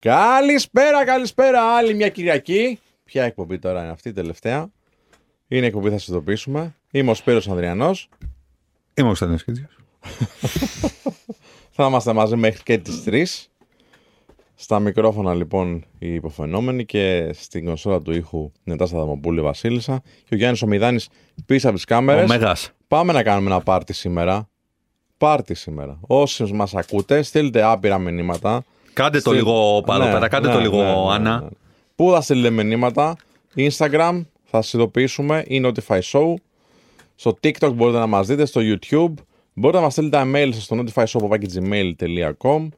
Καλησπέρα, καλησπέρα. Άλλη μια Κυριακή. Ποια εκπομπή τώρα είναι αυτή η τελευταία; Είναι η εκπομπή θα σας ειδοποιήσουμε. Είμαι ο Σπύρος Ανδριανός. Είμαι ο Κωνσταντίνος Κίτζιος. Θα είμαστε μαζί μέχρι και τις 3. Στα μικρόφωνα λοιπόν οι υποφαινόμενοι και στην κονσόλα του ήχου Νετάστα Δαμοπούλη Βασίλισσα και ο Γιάννης Ομιδάνης πίσω από τις Ο κάμερες. Μέγας. Πάμε να κάνουμε ένα πάρτι σήμερα. Πάρτι σήμερα. Όσοι μας ακούτε, στείλτε άπειρα μηνύματα. Κάντε το Στείλ- λίγο πάνω Ναι, πέρα, κάντε ναι, το λίγο ναι, ναι, Άννα. ναι. Πού θα στείλετε μηνύματα; Instagram θα σας ειδοποιήσουμε ή Notify Show. Στο TikTok μπορείτε να μας δείτε, στο YouTube. Μπορείτε να μας στείλετε τα email σας στο notifyshow.gmail.com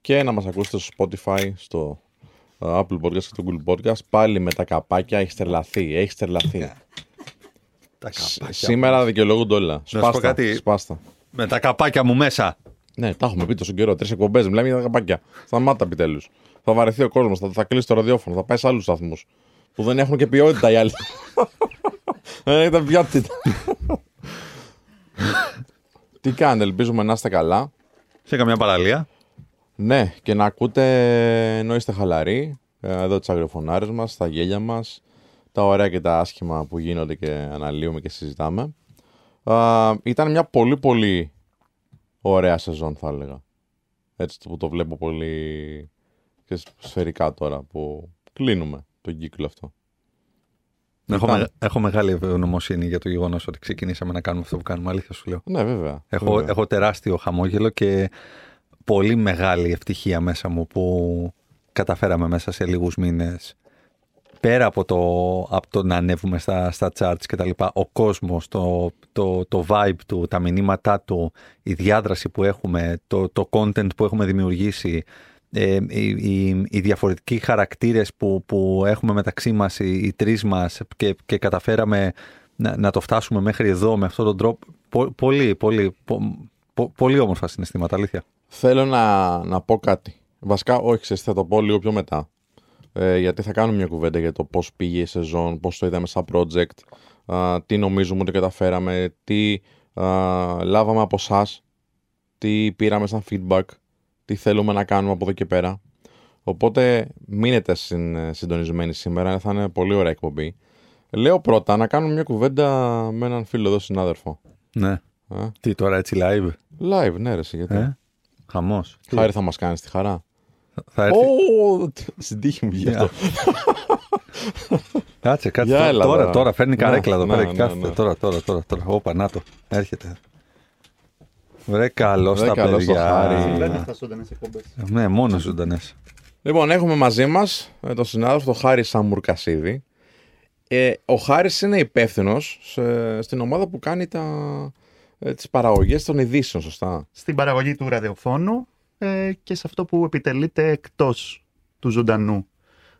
και να μας ακούσετε στο Spotify, στο ε, Apple Podcast και στο Google Podcast. Πάλι με τα καπάκια έχεις τρελαθεί. Έχεις τρελαθεί. Τα Σ- καπάκια. Σήμερα δικαιολογούνται όλα. σου πω Σπάστα. κάτι. σπάστα. Με τα καπάκια μου μέσα. Ναι, τα έχουμε πει τόσο καιρό. Τρεις εκπομπές. Μιλάμε για τα καπάκια. Σταμάτα επιτέλους. Θα βαρεθεί ο κόσμος, θα, θα κλείσει το ραδιόφωνο, θα πάει σε άλλους σταθμούς. Που δεν έχουν και ποιότητα οι άλλοι. Δεν έχετε ποιότητα. Τι κάνετε, ελπίζουμε να είστε καλά. Σε καμιά παραλία. Ναι, και να ακούτε ενώ είστε χαλαροί. ε, Εδώ τις αγριοφωνάρες μας, τα γέλια μας, τα ωραία και τα άσχημα που γίνονται και αναλύουμε και συζητάμε. Α, ήταν μια πολύ πολύ ωραία σεζόν θα έλεγα. Έτσι που το βλέπω πολύ και σφαιρικά τώρα που κλείνουμε τον κύκλο αυτό. Έχω, Ήταν. με- έχω μεγάλη ευγνωμοσύνη για το γεγονός ότι ξεκινήσαμε να κάνουμε αυτό που κάνουμε. Αλήθεια σου λέω. Ναι, βέβαια. Έχω, βέβαια. έχω τεράστιο χαμόγελο και πολύ μεγάλη ευτυχία μέσα μου που καταφέραμε μέσα σε λίγους μήνες πέρα από το, από το να ανέβουμε στα, στα charts και τα λοιπά, ο κόσμος, το, το, το vibe του, τα μηνύματά του, η διάδραση που έχουμε, το, το content που έχουμε δημιουργήσει, ε, οι, οι, οι διαφορετικοί χαρακτήρες που, που έχουμε μεταξύ μας, οι, οι τρεις μας και, και καταφέραμε να, να το φτάσουμε μέχρι εδώ με αυτόν τον τρόπο. Πο- πολύ, πολύ, πο- πο- πολύ όμορφα συναισθήματα, αλήθεια. Θέλω να, να πω κάτι. Βασικά, όχι, ξέρεις, θα το πω λίγο πιο μετά. Ε, γιατί θα κάνουμε μια κουβέντα για το πώς πήγε η σεζόν, πώς το είδαμε σαν project, α, τι νομίζουμε ότι καταφέραμε, τι α, λάβαμε από εσάς, τι πήραμε σαν feedback, τι θέλουμε να κάνουμε από εδώ και πέρα. Οπότε μείνετε συν, συντονισμένοι σήμερα, θα είναι πολύ ωραία εκπομπή. Λέω πρώτα να κάνουμε μια κουβέντα με έναν φίλο εδώ συνάδελφο. Ναι. Ε, Τι τώρα έτσι live, live, ναι ρε, εσύ, γιατί; ε; Χαμός. Τι, Χάρη θα μας κάνεις τη χαρά. Θα έρθει... Ω, τι- στην τύχη μου γι' αυτό. Κάτσε, κάτσε. Για τώρα, έλα τώρα, τώρα. τώρα φέρνει Ναι, καρέκλα εδώ ναι, πέρα και ναι, κάθεται. ναι. Τώρα, τώρα, τώρα, τώρα. Όπα, να το. Έρχεται. Βρε καλός Βρε, στα καλώς το παιδιά. χάρη. Δεν αυτά ζωντανές εκπομπές. Ναι, μόνο ζωντανές. Λοιπόν, έχουμε μαζί μας ε, τον συνάδελφο τον Χάρη Σαμουρκασίδη. Ε, ο Χάρης είναι υπεύθυνος στην ομάδα που κάνει τα, ε, τις παραγωγές των ειδήσεων, σωστά; Στην παραγωγή του ραδιοφώνου ε, και σε αυτό που επιτελείται εκτός του ζωντανού,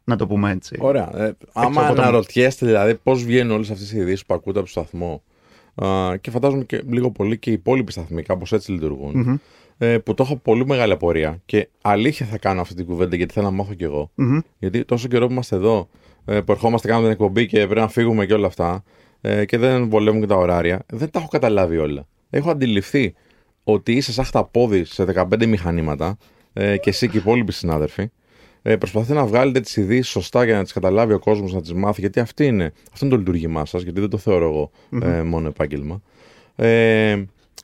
να το πούμε έτσι. Ωραία. Ε, άμα από το- αναρωτιέστε δηλαδή πώς βγαίνουν όλες αυτές οι ειδήσεις που ακούτε από το σταθμό α, και φαντάζομαι και λίγο πολύ και οι υπόλοιποι σταθμοί κάπως έτσι λειτουργούν, Μμμ. ε, που το έχω πολύ μεγάλη απορία και αλήθεια θα κάνω αυτή την κουβέντα γιατί θέλω να μάθω κι εγώ. Μμμ. Γιατί τόσο καιρό που είμαστε εδώ, ε, που ερχόμαστε κάνουμε την εκπομπή και πρέπει να φύγουμε και όλα αυτά, ε, και δεν βολεύουν και τα ωράρια, δεν τα έχω καταλάβει όλα. Έχω αντιληφθεί ότι είσαι σαν χταπόδι σε 15 μηχανήματα ε, και εσύ και οι υπόλοιποι συνάδελφοι. Ε, προσπαθείτε να βγάλετε τις ειδήσεις σωστά για να τις καταλάβει ο κόσμος, να τις μάθει, γιατί αυτή είναι, αυτό είναι το λειτουργήμά σας, γιατί δεν το θεωρώ εγώ ε, μόνο επάγγελμα. Ε,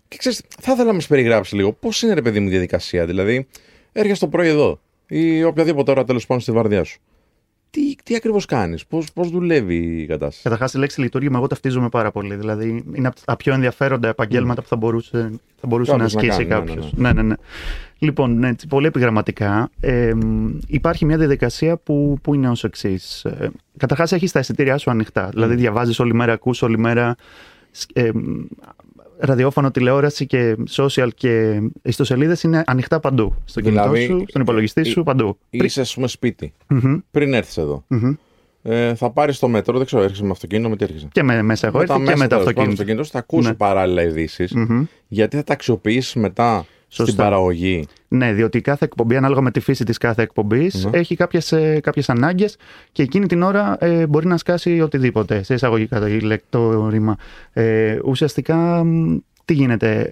και ξέρεις, θα ήθελα να μας περιγράψει λίγο πώς είναι, ρε παιδί μου, η διαδικασία. Δηλαδή, έρχεσαι το πρωί εδώ ή οποιαδήποτε ώρα τέλος πάντων στη βάρδιά σου. Τι, τι ακριβώς κάνεις, πώς πώς δουλεύει η κατάσταση; Καταρχάς, η λέξη λειτουργήμα, εγώ ταυτίζομαι πάρα πολύ. Δηλαδή, είναι από τα πιο ενδιαφέροντα επαγγέλματα που θα μπορούσε, θα μπορούσε να Κάποιος να ασκήσει κάνει, ναι, κάποιος. ναι, Ναι, ναι, ναι. Λοιπόν, ναι, έτσι, πολύ επιγραμματικά. Ε, μ, υπάρχει μια διαδικασία που, που είναι ως εξής. Ε, Καταρχάς, έχεις τα εισιτήριά σου ανοιχτά. Δηλαδή, διαβάζεις όλη μέρα, ακούς όλη μέρα σ- ε, μ, ραδιόφωνο, τηλεόραση και social και ιστοσελίδες είναι ανοιχτά παντού. Στο κινητό Δηλαδή, σου, στον υπολογιστή ε, σου, παντού. Είσαι, ας πούμε, σπίτι. Μμμ, Πριν έρθεις εδώ. μμμ. Ε, θα πάρεις το μέτρο, δεν ξέρω, έρχεσαι με αυτοκίνητο, με τι έρχεσαι. Και με, μέσα έχω έρθει και με το αυτοκίνητο. αυτοκίνητο. Θα ακούσει Ναι. παράλληλα ειδήσεις, Μμμ. γιατί θα τα αξιοποιήσεις μετά στην Σωστά. παραγωγή. Ναι, διότι κάθε εκπομπή, ανάλογα με τη φύση της κάθε εκπομπής, Ναι. έχει κάποιες κάποιες ανάγκες και εκείνη την ώρα ε, μπορεί να σκάσει οτιδήποτε. Σε εισαγωγικά το, λέ- το ρήμα. Ε, ουσιαστικά, μ, τι γίνεται;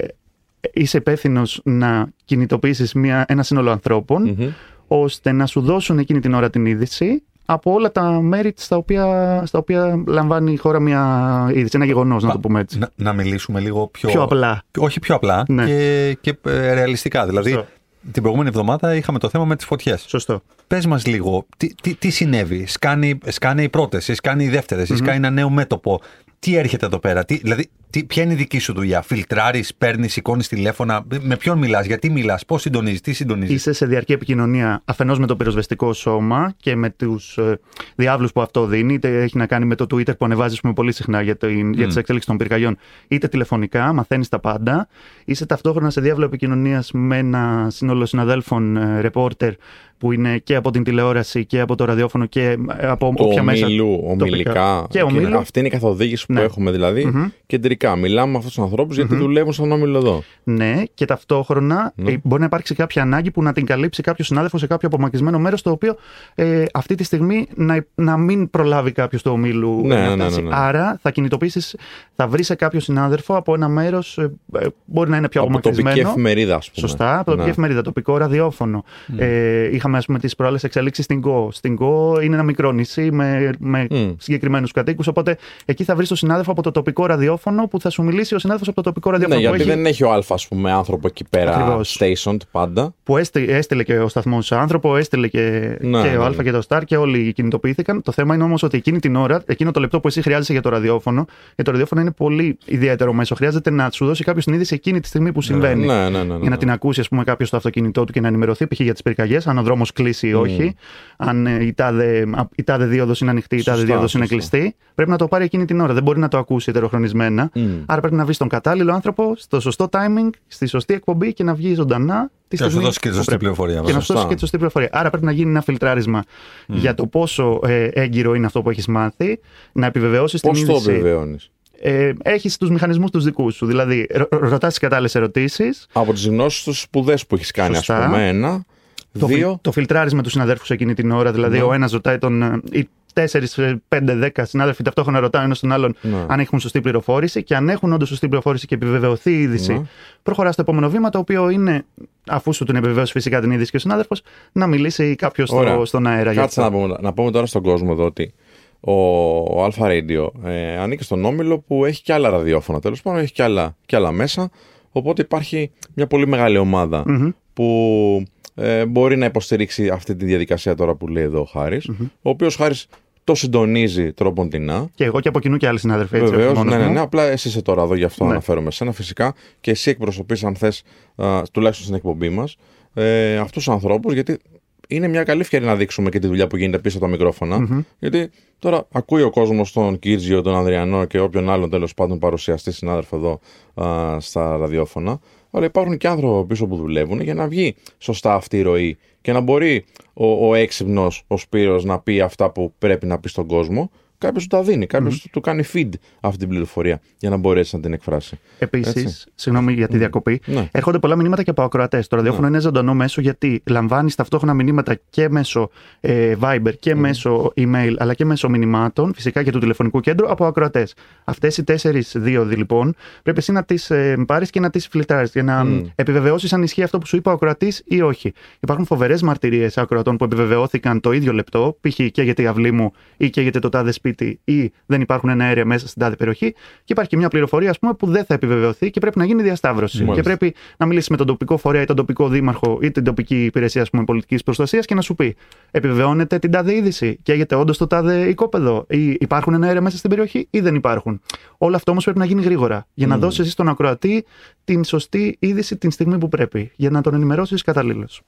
Είσαι υπεύθυνος να κινητοποιήσεις ένα σύνολο ανθρώπων, Μμμ. ώστε να σου δώσουν εκείνη την ώρα την είδηση από όλα τα μέρη στα οποία, στα οποία λαμβάνει η χώρα μια είδηση, ένα γεγονός, να το πούμε έτσι. Να, να μιλήσουμε λίγο πιο, Πιο απλά. Όχι πιο απλά Ναι. και, και ε, ρεαλιστικά. Δηλαδή, Σωστό. την προηγούμενη εβδομάδα είχαμε το θέμα με τις φωτιές. Σωστό. Πες μας λίγο, τι, τι, τι συνέβη, σκάνει, σκάνε οι πρώτες, σκάνε οι δεύτερες, mm σκάνε ένα νέο μέτωπο. Τι έρχεται εδώ πέρα, τι, δηλαδή, τι, ποια είναι η δική σου δουλειά, φιλτράρεις, παίρνεις, σηκώνεις τηλέφωνα, με ποιον μιλάς, γιατί μιλάς, πώς συντονίζεις, τι συντονίζεις; Είσαι σε διαρκή επικοινωνία αφενός με το πυροσβεστικό σώμα και με τους ε, διάβλους που αυτό δίνει, είτε έχει να κάνει με το Twitter που ανεβάζεις ας πούμε, πολύ συχνά για, το, για τις εξέλιξεις των πυρκαγιών, είτε τηλεφωνικά, μαθαίνεις τα πάντα. Είσαι ταυτόχρονα σε διάβλο επικοινωνίας με ένα σύνολο συναδέλφων ε, ρεπόρτερ που είναι και από την τηλεόραση και από το ραδιόφωνο και ε, από Του όποια μέσα. ομίλου, τοπικά. ομιλικά. Και ομίλου. Αυτή είναι η καθοδήγηση που Ναι. έχουμε δηλαδή. Κεντρικά. Μιλάμε με αυτούς τους ανθρώπους γιατί δουλεύουν στον όμιλο εδώ. Ναι, και ταυτόχρονα Ναι. ε, μπορεί να υπάρξει κάποια ανάγκη που να την καλύψει κάποιος συνάδελφος σε κάποιο απομακρυσμένο μέρος, το οποίο ε, αυτή τη στιγμή να, να μην προλάβει κάποιος του ομίλου Ναι, να ναι, ναι, φτάσει. ναι, ναι. Άρα θα κινητοποιήσεις, θα βρεις σε κάποιο συνάδελφο από ένα μέρος, μπορεί να είναι πιο Από απομακρυσμένο. τοπική εφημερίδα, ας πούμε. Σωστά, από τοπική Ναι. εφημερίδα, τοπικό ραδιόφωνο. Ε, είχαμε, ας πούμε, τις προάλλες εξελίξεις στην ΚΟ. Στην ΚΟ είναι ένα μικρό νησί με, με Μμ. συγκεκριμένους κατοίκους. Οπότε εκεί θα βρεις τον συνάδελφο από το τοπικό ραδιόφωνο που θα σου μιλήσει ο συνάδελφος από το τοπικό Ναι, ραδιόφωνο. γιατί που έχει- δεν έχει ο Α, ας πούμε, άνθρωπο εκεί πέρα Ακριβώς. stationed πάντα. που έστει- έστειλε και ο σταθμός άνθρωπο, έστειλε και, Ναι, και ναι, ο Α ναι. και το Star και όλοι κινητοποιήθηκαν. Το θέμα είναι όμως ότι εκείνη την ώρα, εκείνο το λεπτό που εσύ χρειάζεσαι για το ραδιόφωνο, γιατί το ραδιόφωνο είναι πολύ ιδιαίτερο μέσο. Χρειάζεται να σου δώσει κάποιος την είδηση εκείνη τη στιγμή που συμβαίνει. Ναι, ναι, ναι. ναι, Για να την ακούσει, ας πούμε, κάποιος στο αυτοκίνητό του και να ενημερωθεί π.χ. για τις πυρκαγιές, αν ο δρόμο κλείσει ή όχι, αν ε, η τάδε, α, η τάδε δίωδος είναι ανοιχτή, η τάδε Σωστά, δίωδος είναι σωστά. κλειστή. Πρέπει να το πάρει εκείνη την ώρα. Δεν μπορεί να το ακούσει ετεροχρονισμένα. Μμ. Άρα πρέπει να βρει τον κατάλληλο άνθρωπο, στο σωστό timing, στη σωστή εκπομπή και να βγει ζωντανά τη Και να σου στιγμή δώσει και τη που σωστή πρέπει. πληροφορία. Και να βέβαια. σου δώσει Σωστά. και τη σωστή πληροφορία. Άρα πρέπει να γίνει ένα φιλτράρισμα για το πόσο ε, έγκυρο είναι αυτό που έχεις μάθει, να επιβεβαιώσεις την Πώς το είδηση. επιβεβαιώνεις; Ε, έχεις τους μηχανισμούς τους δικούς σου. Δηλαδή, ρωτάς τις κατάλληλες ερωτήσεις. Από τις γνώσεις τους σπουδές που έχεις κάνει, ας Σωστά. πούμε. Ένα. Το, φιλ- δύο. το φιλτράρει με του συναδέλφου εκείνη την ώρα. Δηλαδή, Ναι. ο ένας ρωτάει τον. ε, Οι 4, 5, 10 συνάδελφοι ταυτόχρονα ρωτάνε ένας τον άλλον Ναι. αν έχουν σωστή πληροφόρηση. Και αν έχουν όντως σωστή πληροφόρηση και επιβεβαιωθεί η είδηση, Ναι. προχωρά στο επόμενο βήμα, το οποίο είναι, αφού σου την επιβεβαίωσε φυσικά την είδηση και ο συνάδελφος, να μιλήσει κάποιος στο, Ωραία. στον αέρα. για Κάτσε αυτό. να πούμε, να πούμε τώρα στον κόσμο εδώ ότι ο, ο Αλφα Radio ε, ανήκει στον Όμιλο που έχει και άλλα ραδιόφωνα τέλος πάντων, έχει και άλλα, και άλλα μέσα. Οπότε υπάρχει μια πολύ μεγάλη ομάδα Μμμ. που ε, μπορεί να υποστηρίξει αυτή τη διαδικασία τώρα που λέει εδώ ο χαρης Ο οποίος Χάρης το συντονίζει τρόποντινά. Και εγώ και από κοινού και άλλοι συνάδελφοι. έτσι, Βεβαίως, όχι μόνος ναι, ναι, μου. ναι. Απλά εσύ είσαι τώρα εδώ, γι' αυτό Ναι. αναφέρομαι εσένα φυσικά. Και εσύ εκπροσωπείς, αν θες, τουλάχιστον στην εκπομπή μας, ε, αυτούς τους ανθρώπους, γιατί είναι μια καλή ευκαιρία να δείξουμε και τη δουλειά που γίνεται πίσω από τα μικροφωνα Γιατί τώρα ακούει ο κόσμος τον Κίρτζιο, τον Ανδριανό και όποιον άλλον τέλος πάντων παρουσιαστή συνάδελφο εδώ α, στα ραδιόφωνα. Αλλά υπάρχουν και άνθρωποι πίσω που δουλεύουν για να βγει σωστά αυτή η ροή και να μπορεί ο, ο έξυπνος, ο Σπύρος, να πει αυτά που πρέπει να πει στον κόσμο. Κάποιος του τα δίνει, κάποιος του κάνει feed αυτή την πληροφορία για να μπορέσει να την εκφράσει. Επίσης, Έτσι. συγγνώμη για τη διακοπή, Ναι. έρχονται πολλά μηνύματα και από ακροατές. Το ραδιόφωνο είναι ζωντανό μέσο γιατί λαμβάνεις ταυτόχρονα μηνύματα και μέσω ε, Viber και μέσω email αλλά και μέσω μηνυμάτων, φυσικά και του τηλεφωνικού κέντρου, από ακροατές. Αυτές οι τέσσερις δίωδοι λοιπόν πρέπει εσύ να τις ε, πάρεις και να τις φιλτράρεις για να Μμ. επιβεβαιώσεις αν ισχύει αυτό που σου είπε ο ακροατής ή όχι. Υπάρχουν φοβερές μαρτυρίες ακροατών που επιβεβαιώθηκαν το ίδιο λεπτό, π.χ. καίγεται η αυλή μου ή καίγεται το τάδες σπίτι ή δεν υπάρχουν ένα αέρια μέσα στην τάδε περιοχή. Και υπάρχει και μια πληροφορία, ας πούμε, που δεν θα επιβεβαιωθεί και πρέπει να γίνει διασταύρωση. Μάλιστα. Και πρέπει να μιλήσει με τον τοπικό φορέα ή τον τοπικό δήμαρχο ή την τοπική υπηρεσία πολιτικής προστασίας και να σου πει: Επιβεβαιώνεται την τάδε είδηση. Καίγεται όντως το τάδε οικόπεδο. Ή υπάρχουν ένα αέρια μέσα στην περιοχή ή δεν υπάρχουν. Όλο αυτό όμως πρέπει να γίνει γρήγορα. Για να δώσεις εσύ στον ακροατή την σωστή είδηση την στιγμή που πρέπει. Για να τον ενημερώσεις καταλήλως.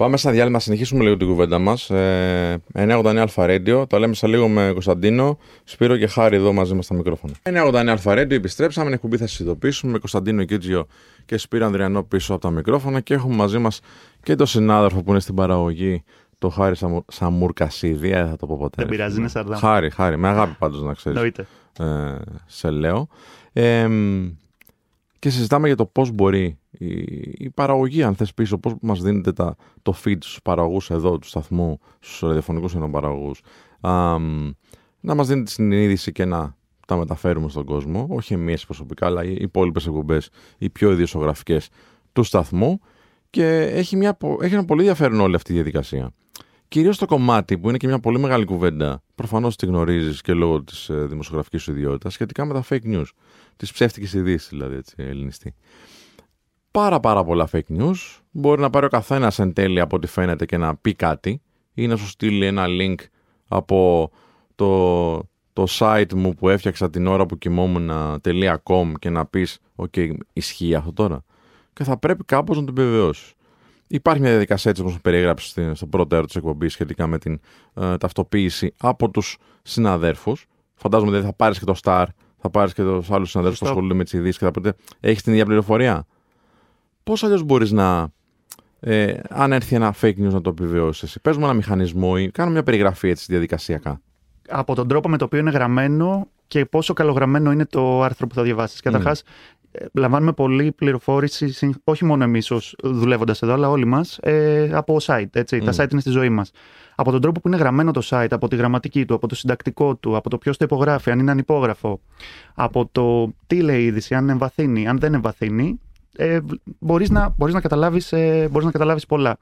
Πάμε στα διάλειμμα να συνεχίσουμε λίγο την κουβέντα μας. Ε, 989 Αλφα Radio. Το λέμε σε λίγο με Κωνσταντίνο, Σπύρο και Χάρη εδώ μαζί μας στα μικρόφωνα. 989 Αλφα Radio. Επιστρέψαμε. Την εκπομπή θα σας ειδοποιήσουμε με Κωνσταντίνο Κίτζιο και Σπύρο Ανδριανό πίσω από τα μικρόφωνα. Και έχουμε μαζί μας και τον συνάδελφο που είναι στην παραγωγή, το Χάρη Σαμου... Σαμουρκασίδη. Ε, θα το πω ποτέ. Δεν πειράζει, είναι σαρδάμ. Χάρη, χάρη. Με αγάπη πάντως να ξέρεις. Εννοείται. ε, σε λέω. Ε, και συζητάμε για το πώς μπορεί η, η παραγωγή, αν θες πίσω, πώς μας δίνεται τα, το feed στους παραγωγούς εδώ του σταθμού, στους ραδιοφωνικούς ενοπαραγωγούς, α, να μας δίνει τη συνείδηση και να τα μεταφέρουμε στον κόσμο, όχι εμείς προσωπικά, αλλά οι υπόλοιπες εκπομπές, οι πιο ιδιοσιογραφικές του σταθμού Και έχει, μια, έχει ένα πολύ ενδιαφέρον όλη αυτή η διαδικασία. Κυρίως το κομμάτι που είναι και μια πολύ μεγάλη κουβέντα, προφανώς τη γνωρίζεις και λόγω της ε, δημοσιογραφικής σου ιδιότητας, σχετικά με τα fake news. Τις ψεύτικες ειδήσεις, δηλαδή, έτσι, ελληνιστή. Πάρα πάρα πολλά fake news. Μπορεί να πάρει ο καθένας εν τέλει από ό,τι φαίνεται και να πει κάτι ή να σου στείλει ένα link από το, το site μου που έφτιαξα την ώρα που κοιμόμουν.com και να πεις «ΟΚ, ισχύει αυτό τώρα» και θα πρέπει κάπως να το επιβεβαιώσεις. Υπάρχει μια διαδικασία έτσι όπως περιέγραψες στο πρώτο έργο της εκπομπής σχετικά με την ε, ταυτοποίηση από τους συναδέρφους. Φαντάζομαι ότι θα πάρεις και το Star, θα πάρεις και τους άλλους συναδέρφους που ασχολούνται με τις ειδήσεις και θα πείτε Έχεις την ίδια πληροφορία; Πώς αλλιώς μπορείς να. Ε, αν έρθει ένα fake news να το επιβεβαιώσει εσύ; Παίζουμε ένα μηχανισμό ή κάνω μια περιγραφή έτσι διαδικασιακά. Από τον τρόπο με το οποίο είναι γραμμένο και πόσο καλογραμμένο είναι το άρθρο που θα διαβάσεις. Mm. Καταρχάς, ε, λαμβάνουμε πολλή πληροφόρηση, όχι μόνο εμείς δουλεύοντας εδώ, αλλά όλοι μας, ε, από site. Έτσι. Τα site είναι στη ζωή μας. Από τον τρόπο που είναι γραμμένο το site, από τη γραμματική του, από το συντακτικό του, από το ποιος το υπογράφει, αν είναι ανυπόγραφο, από το τι λέει η είδηση, αν εμβαθύνει, αν δεν εμβαθύνει, ε, μπορείς, να, μπορείς, να καταλάβεις, ε, μπορείς να καταλάβεις πολλά.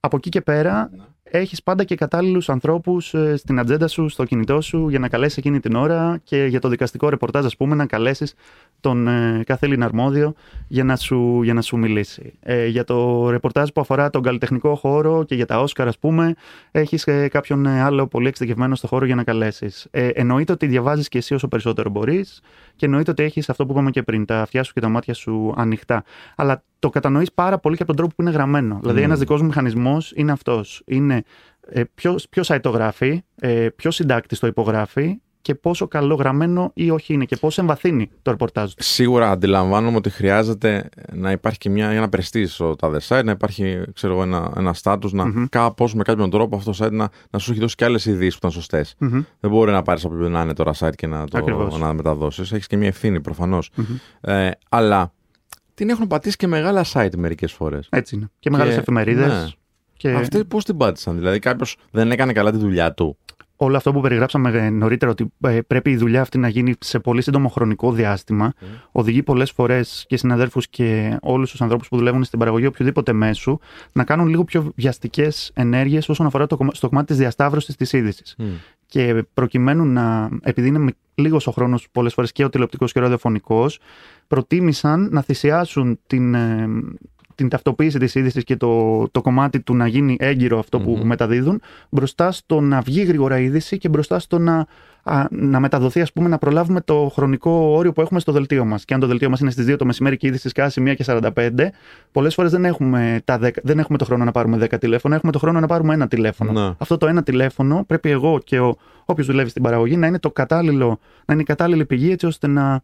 Από εκεί και πέρα, ναι έχεις πάντα και κατάλληλους ανθρώπους ε, στην ατζέντα σου, στο κινητό σου, για να καλέσεις εκείνη την ώρα και για το δικαστικό ρεπορτάζ, ας πούμε, να καλέσεις τον ε, κάθε Έλληνα αρμόδιο για να σου, για να σου μιλήσει. Ε, για το ρεπορτάζ που αφορά τον καλλιτεχνικό χώρο και για τα Όσκαρ, ας πούμε, έχεις ε, κάποιον ε, άλλο πολύ εξειδικευμένο στο χώρο για να καλέσεις. Ε, εννοείται ότι διαβάζεις και εσύ όσο περισσότερο μπορείς και εννοείται ότι έχεις αυτό που είπαμε και πριν, τα αυτιά σου και τα μάτια σου ανοιχτά. Αλλά το κατανοείς πάρα πολύ και από τον τρόπο που είναι γραμμένο. Mm. Δηλαδή, ένας δικός μου μηχανισμός είναι αυτός. Είναι ε, ποιο site το γράφει, ε, ποιο συντάκτη το υπογράφει και πόσο καλό γραμμένο ή όχι είναι και πόσο εμβαθύνει το ρεπορτάζ του. Σίγουρα αντιλαμβάνομαι ότι χρειάζεται να υπάρχει και μια, ένα πρεστή στο τάδε site, να υπάρχει ξέρω, ένα, ένα status, να mm-hmm. κάπως με κάποιον τρόπο αυτό το site να, να σου έχει δώσει και άλλες ειδήσει που ήταν σωστές. Mm-hmm. Δεν μπορεί να πάρεις από να είναι τώρα site και να το να μεταδώσεις. Έχεις και μια ευθύνη προφανώς. Mm-hmm. Ε, αλλά την έχουν πατήσει και μεγάλα site μερικές φορές. Έτσι είναι. Και μεγάλες εφημερίδες. Ναι. Και... Αυτοί πώς την πάτησαν, Δηλαδή κάποιος δεν έκανε καλά τη δουλειά του; Όλο αυτό που περιγράψαμε νωρίτερα, ότι ε, πρέπει η δουλειά αυτή να γίνει σε πολύ σύντομο χρονικό διάστημα, mm. οδηγεί πολλές φορές και συναδέλφους και όλους τους ανθρώπους που δουλεύουν στην παραγωγή οποιοδήποτε μέσου να κάνουν λίγο πιο βιαστικές ενέργειες όσον αφορά το, στο κομμάτι της διασταύρωσης της είδησης. Mm. Και προκειμένου να, επειδή είναι λίγος ο χρόνος πολλές φορές και ο τηλεοπτικός και ο ραδιοφωνικός, προτίμησαν να θυσιάσουν την, ε, την ταυτοποίηση της είδησης και το, το κομμάτι του να γίνει έγκυρο αυτό που μεταδίδουν, μπροστά στο να βγει γρήγορα η είδηση και μπροστά στο να, να μεταδοθεί, ας πούμε, να προλάβουμε το χρονικό όριο που έχουμε στο δελτίο μας. Και αν το δελτίο μας είναι στις 2 το μεσημέρι και η είδηση σκάσει 1 και 45, πολλές φορές δεν, έχουμε δεν έχουμε το χρόνο να πάρουμε 10 τηλέφωνα, έχουμε το χρόνο να πάρουμε ένα τηλέφωνο. Να. Αυτό το ένα τηλέφωνο πρέπει εγώ και ο όποιος δουλεύει στην παραγωγή να είναι, το κατάλληλο, να είναι η κατάλληλη πηγή έτσι ώστε να,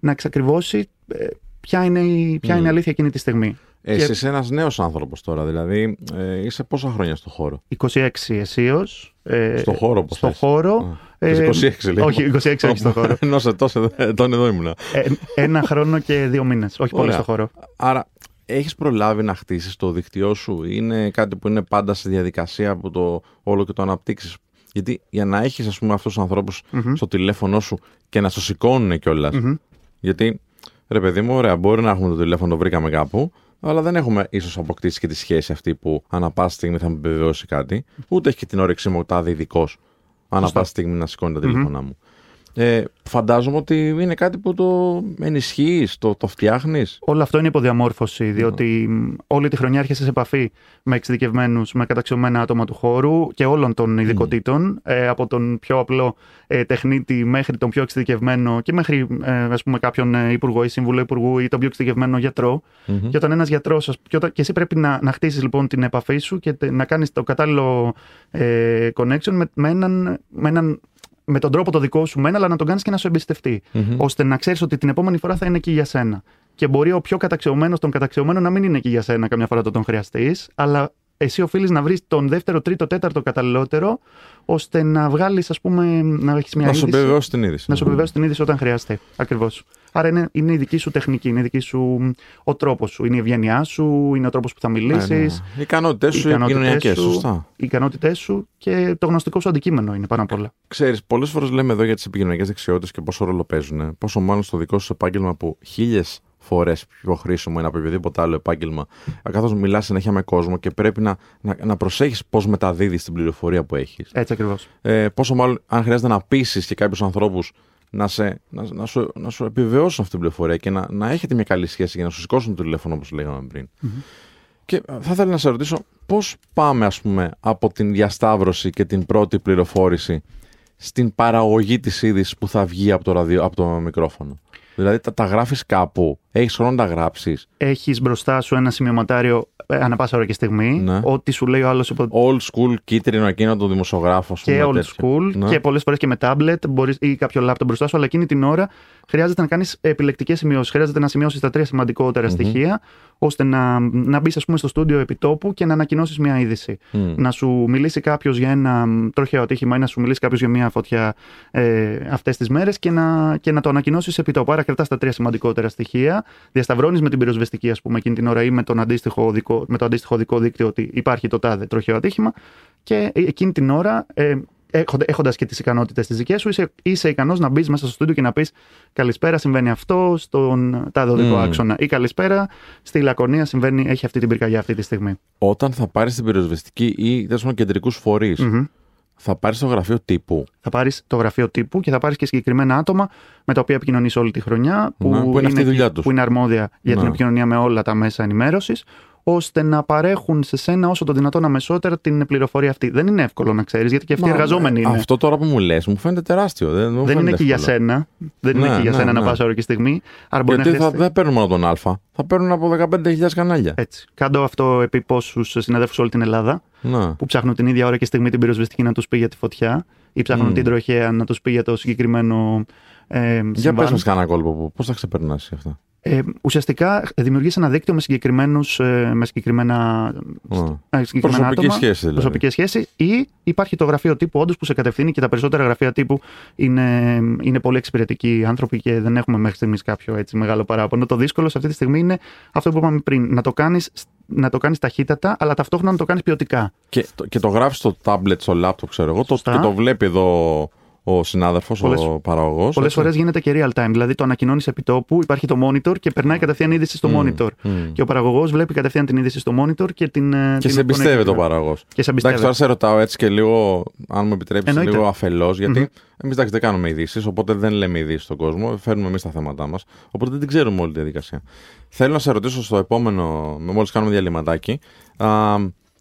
να εξακριβώσει ε, ποια είναι η, ποια είναι η αλήθεια εκείνη τη στιγμή. Εσύ και... είσαι ένας νέος άνθρωπος τώρα, δηλαδή ε, είσαι πόσα χρόνια στο χώρο; 26 αισίως. Ε, στο χώρο, πώ Στο χώρο. Ε, 26 λέει. Όχι, 26 όχι στο χώρο. Ενώ σε τόσο τον εδώ ήμουνα. Ε, ένα χρόνο και δύο μήνες. Όχι πολύ στο χώρο. Άρα, έχεις προλάβει να χτίσεις το δίκτυό σου, είναι κάτι που είναι πάντα στη διαδικασία που το όλο και το αναπτύξεις; Γιατί για να έχεις, ας πούμε, αυτούς τους ανθρώπους mm-hmm. στο τηλέφωνό σου και να σου σηκώνουν κιόλας. Mm-hmm. Γιατί, ρε παιδί μου, ωραία, μπορεί να έχουμε το τηλέφωνο, το βρήκαμε κάπου, αλλά δεν έχουμε ίσως αποκτήσει και τη σχέση αυτή που ανά πάσα στιγμή θα μου επιβεβαιώσει κάτι. Ούτε έχει και την όρεξή μου τάδε ειδικός ανά πάσα στιγμή να σηκώνει τα τηλεφώνα μου. Ε, φαντάζομαι ότι είναι κάτι που το ενισχύεις, το, το φτιάχνεις. Όλο αυτό είναι υποδιαμόρφωση, διότι όλη τη χρονιά έρχεσαι σε επαφή με εξειδικευμένους, με καταξιωμένα άτομα του χώρου και όλων των ειδικοτήτων, ε, από τον πιο απλό ε, τεχνίτη μέχρι τον πιο εξειδικευμένο και μέχρι ε, ας πούμε, κάποιον ε, υπουργό ή σύμβουλο υπουργού ή τον πιο εξειδικευμένο γιατρό. Mm-hmm. Και όταν ένας γιατρός, και, και εσύ πρέπει να, να χτίσεις λοιπόν την επαφή σου και να κάνεις το κατάλληλο ε, connection με, με, έναν, με έναν με τον τρόπο το δικό σου μένα, αλλά να τον κάνεις και να σου εμπιστευτεί. Mm-hmm. ώστε να ξέρεις ότι την επόμενη φορά θα είναι εκεί για σένα. Και μπορεί ο πιο καταξιωμένος των καταξιωμένων να μην είναι εκεί για σένα καμιά φορά το τον χρειαστείς, αλλά εσύ οφείλεις να βρεις τον δεύτερο, τρίτο, τέταρτο καταλληλότερο, ώστε να βγάλεις, ας πούμε, να έχεις μια να είδηση. Να σου επιβεβαιώσει την είδηση. Να σου επιβεβαιώσει την είδηση όταν χρειαστεί. Ακριβώς. Άρα είναι, είναι η δική σου τεχνική, είναι η δική σου, ο τρόπος σου, είναι η ευγένειά σου, είναι ο τρόπος που θα μιλήσεις. Ναι, ναι. Οι ικανότητές σου, οι κοινωνιακέ, σωστά. Οι ικανότητές σου και το γνωστικό σου αντικείμενο είναι πάνω απ' όλα. Ξέρεις, πολλές φορές λέμε εδώ για τις επικοινωνιακές δεξιότητες και πόσο ρόλο παίζουν. Πόσο μάλλον στο δικό σου επάγγελμα που χίλιες φορές πιο χρήσιμο είναι από οποιοδήποτε άλλο επάγγελμα. Καθώς μιλάς συνέχεια με κόσμο και πρέπει να, να, να προσέχεις πώς μεταδίδεις την πληροφορία που έχεις. Έτσι ακριβώς. Ε, πόσο μάλλον αν χρειάζεται να πείσει και κάποιους ανθρώπους να, σε, να, να, σου, να σου επιβεβαιώσουν αυτή την πληροφορία και να, να έχετε μια καλή σχέση για να σου σηκώσουν το τηλέφωνο όπως λέγαμε πριν. Και θα ήθελα να σε ρωτήσω πώς πάμε, ας πούμε, από την διασταύρωση και την πρώτη πληροφόρηση στην παραγωγή της είδησης που θα βγει από το, ραδιο, από το μικρόφωνο; Δηλαδή τα, τα γράφεις κάπου, έχεις χρόνο να τα γράψεις. Έχεις μπροστά σου ένα σημειωματάριο ε, ανά πάσα ώρα και στιγμή. Ναι. Ό,τι σου λέει ο άλλος. Old school, κίτρινο εκείνο το δημοσιογράφο. ας Και πούμε, old τέτοιο. school Ναι. και πολλές φορές και με tablet μπορείς, ή κάποιο laptop μπροστά σου, αλλά εκείνη την ώρα χρειάζεται να κάνεις επιλεκτικές σημειώσεις. Χρειάζεται να σημειώσεις τα τρία σημαντικότερα στοιχεία, ώστε να, να μπεις, ας πούμε, στο στούντιο επιτόπου και να ανακοινώσεις μια είδηση. Μμ. Να σου μιλήσει κάποιος για ένα μ, τροχαίο ατύχημα ή να σου μιλήσει κάποιος για μια φωτιά ε, αυτές τις μέρες και να, και να το ανακοινώσεις επιτόπου. Άρα κρατά τα τρία σημαντικότερα στοιχεία, διασταυρώνεις με την πυροσβεστική, ας πούμε, εκείνη την ώρα ή με, τον αντίστοιχο οδικό, με το αντίστοιχο οδικό δίκτυο ότι υπάρχει το τάδε τροχαίο ατύχημα και ε- εκείνη την ώρα. Ε, Έχοντας και τις ικανότητες τις δικές σου, είσαι, είσαι ικανός να μπεις μέσα στο στούντιο και να πεις Καλησπέρα, συμβαίνει αυτό στον τάδε οδικό Μμμ. άξονα. Ή Καλησπέρα, στη Λακωνία συμβαίνει, έχει αυτή την πυρκαγιά αυτή τη στιγμή. Όταν θα πάρεις την πυροσβεστική ή τέλος πάντων κεντρικούς φορείς, Μμμ. Θα πάρεις το γραφείο τύπου. Θα πάρεις το γραφείο τύπου και θα πάρεις και συγκεκριμένα άτομα με τα οποία επικοινωνείς όλη τη χρονιά, που, Ναι, που είναι αυτή η δουλειά τους. που είναι αρμόδια για την Ναι. επικοινωνία με όλα τα μέσα ενημέρωσης, ώστε να παρέχουν σε σένα όσο το δυνατόν αμεσότερα την πληροφορία αυτή. Δεν είναι εύκολο να ξέρεις, γιατί και αυτοί οι Μα, εργαζόμενοι ε, είναι. Αυτό τώρα που μου λες, μου φαίνεται τεράστιο. Δεν, μου δεν φαίνεται είναι και για εύκολο. σένα. Δεν Ναι, είναι και για ναι, σένα να ναι. πας ώρα και στιγμή. Άρα μπορεί να Γιατί θα, χρειαστεί. δεν παίρνουν μόνο τον Α, θα παίρνουν από 15.000 κανάλια. Έτσι. Κάντο αυτό επί πόσους συναδέλφους όλη την Ελλάδα Να. που ψάχνουν την ίδια ώρα και στιγμή την πυροσβεστική να τους πει για τη φωτιά ή ψάχνουν Μμ. την τροχέα να τους πει για το συγκεκριμένο ε, Για συμβάν. πε μας κανένα κόλπο, πώς θα ξεπερνάσει αυτά; Ε, ουσιαστικά δημιουργείς ένα δίκτυο με, συγκεκριμένους, ε, με συγκεκριμένα, Α. ε, συγκεκριμένα Προσωπική άτομα. σχέση δηλαδή. Προσωπική σχέση ή υπάρχει το γραφείο τύπου όντως που σε κατευθύνει και τα περισσότερα γραφεία τύπου είναι, είναι πολύ εξυπηρετικοί άνθρωποι και δεν έχουμε μέχρι στιγμής κάποιο έτσι μεγάλο παράπονο. Το δύσκολο σε αυτή τη στιγμή είναι αυτό που είπαμε πριν, να το κάνεις να το κάνεις ταχύτατα, αλλά ταυτόχρονα να το κάνεις ποιοτικά. Και, το- και το γράφεις στο tablet, στο laptop, ξέρω εγώ, το, Σωστά. και το βλέπει εδώ ο συνάδελφος, Πολλές- ο παραγωγός. Πολλές φορές γίνεται και real time. Δηλαδή το ανακοινώνεις επί τόπου, υπάρχει το monitor και περνάει κατευθείαν είδηση στο monitor. Και ο παραγωγός βλέπει κατευθείαν την είδηση στο monitor και την. ε, Και την σε εμπιστεύεται ο εκπονεί. παραγωγός. Και σε Εντάξει, εμπιστεύεται. τώρα σε ρωτάω έτσι και λίγο, αν μου επιτρέψεις, Εννοείται. λίγο αφελώς, γιατί εμείς δεν κάνουμε ειδήσεις, οπότε δεν λέμε ειδήσεις στον κόσμο, φέρνουμε εμείς τα θέματα μας, οπότε δεν την ξέρουμε όλη τη διαδικασία. Θέλω να σε ρωτήσω στο επόμενο, μόλις κάνουμε διαλυματάκι, α,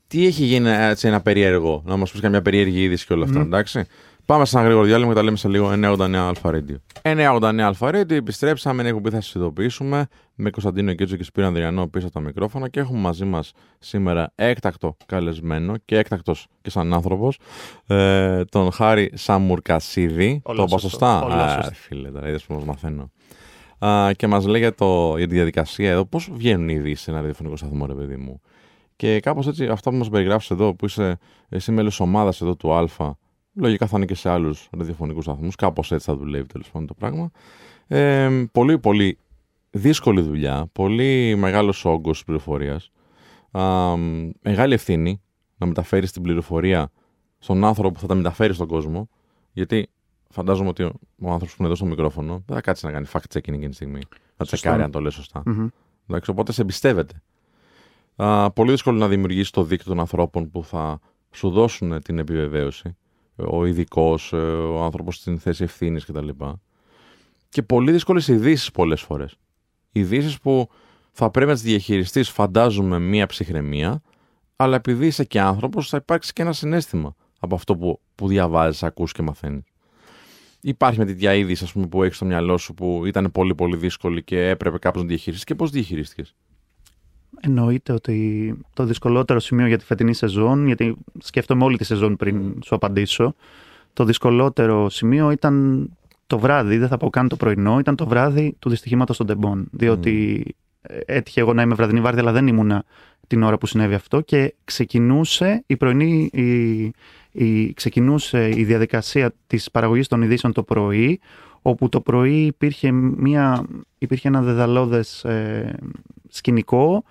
τι έχει γίνει έτσι ένα περίεργο, να μας πεις καμιά περίεργη είδηση και όλα αυτά, εντάξει. Πάμε σε ένα γρήγορο διάλειμμα και τα λέμε σε λίγο 989 Αλφα Radio. 989 Αλφα Radio, επιστρέψαμε, είναι εκπομπή θα σας ειδοποιήσουμε με Κωνσταντίνο Κίτσο και Σπύρο Ανδριανό πίσω από τα μικρόφωνα και έχουμε μαζί μας σήμερα έκτακτο καλεσμένο και έκτακτος και σαν άνθρωπος ε, τον Χάρη Σαμουρκασίδη. Όλα το είπα σωστό. σωστά; Όλα Α, σωστά. φίλε, τώρα είδες που μας μαθαίνω. Α, και μας λέει για, το, για τη διαδικασία εδώ, πώς βγαίνουν οι ειδήσει σε ένα ραδιοφωνικό σταθμό, ρε παιδί μου. Και κάπως έτσι, αυτά που μας περιγράφεις εδώ, που είσαι εσύ μέλος ομάδας εδώ του Α, λογικά θα είναι και σε άλλους ραδιοφωνικούς σταθμούς. Κάπως έτσι θα δουλεύει τέλος πάντων το πράγμα. Ε, πολύ, πολύ δύσκολη δουλειά. Πολύ μεγάλος όγκος πληροφορίας. Μεγάλη ευθύνη να μεταφέρεις την πληροφορία στον άνθρωπο που θα τα μεταφέρει στον κόσμο. Γιατί φαντάζομαι ότι ο, ο άνθρωπος που είναι εδώ στο μικρόφωνο δεν θα κάτσει να κάνει fact-checking εκείνη τη στιγμή. Να Σωστό. τσεκάρει αν το λέει σωστά. Μμμ. Εντάξει, οπότε σε εμπιστεύεται. Α, πολύ δύσκολο να δημιουργήσεις το δίκτυο των ανθρώπων που θα σου δώσουν την επιβεβαίωση. Ο ειδικός, ο άνθρωπος στην θέση ευθύνης κτλ. Και πολύ δύσκολες ειδήσεις πολλές φορές. Ειδήσεις που θα πρέπει να τις διαχειριστείς, φαντάζομαι, μία ψυχραιμία, αλλά επειδή είσαι και άνθρωπος, θα υπάρξει και ένα συνέστημα από αυτό που, που διαβάζεις, ακούς και μαθαίνεις. Υπάρχει με τη διαείδηση, ας πούμε, που έχεις στο μυαλό σου που ήταν πολύ πολύ δύσκολη και έπρεπε κάπως να διαχειριστείς και πώς διαχειρίστηκες; Εννοείται ότι το δυσκολότερο σημείο για τη φετινή σεζόν, γιατί σκέφτομαι όλη τη σεζόν πριν σου απαντήσω, το δυσκολότερο σημείο ήταν το βράδυ, δεν θα πω καν το πρωινό, ήταν το βράδυ του δυστυχήματος των τεμπών. Διότι ε, έτυχε εγώ να είμαι βραδινή βάρδια, αλλά δεν ήμουνα την ώρα που συνέβη αυτό και ξεκινούσε η πρωινή, η, η, ξεκινούσε η διαδικασία της παραγωγής των ειδήσεων το πρωί, όπου το πρωί υπήρχε, μια, υπήρχε ένα δεδαλώδες ε, σκηνικό.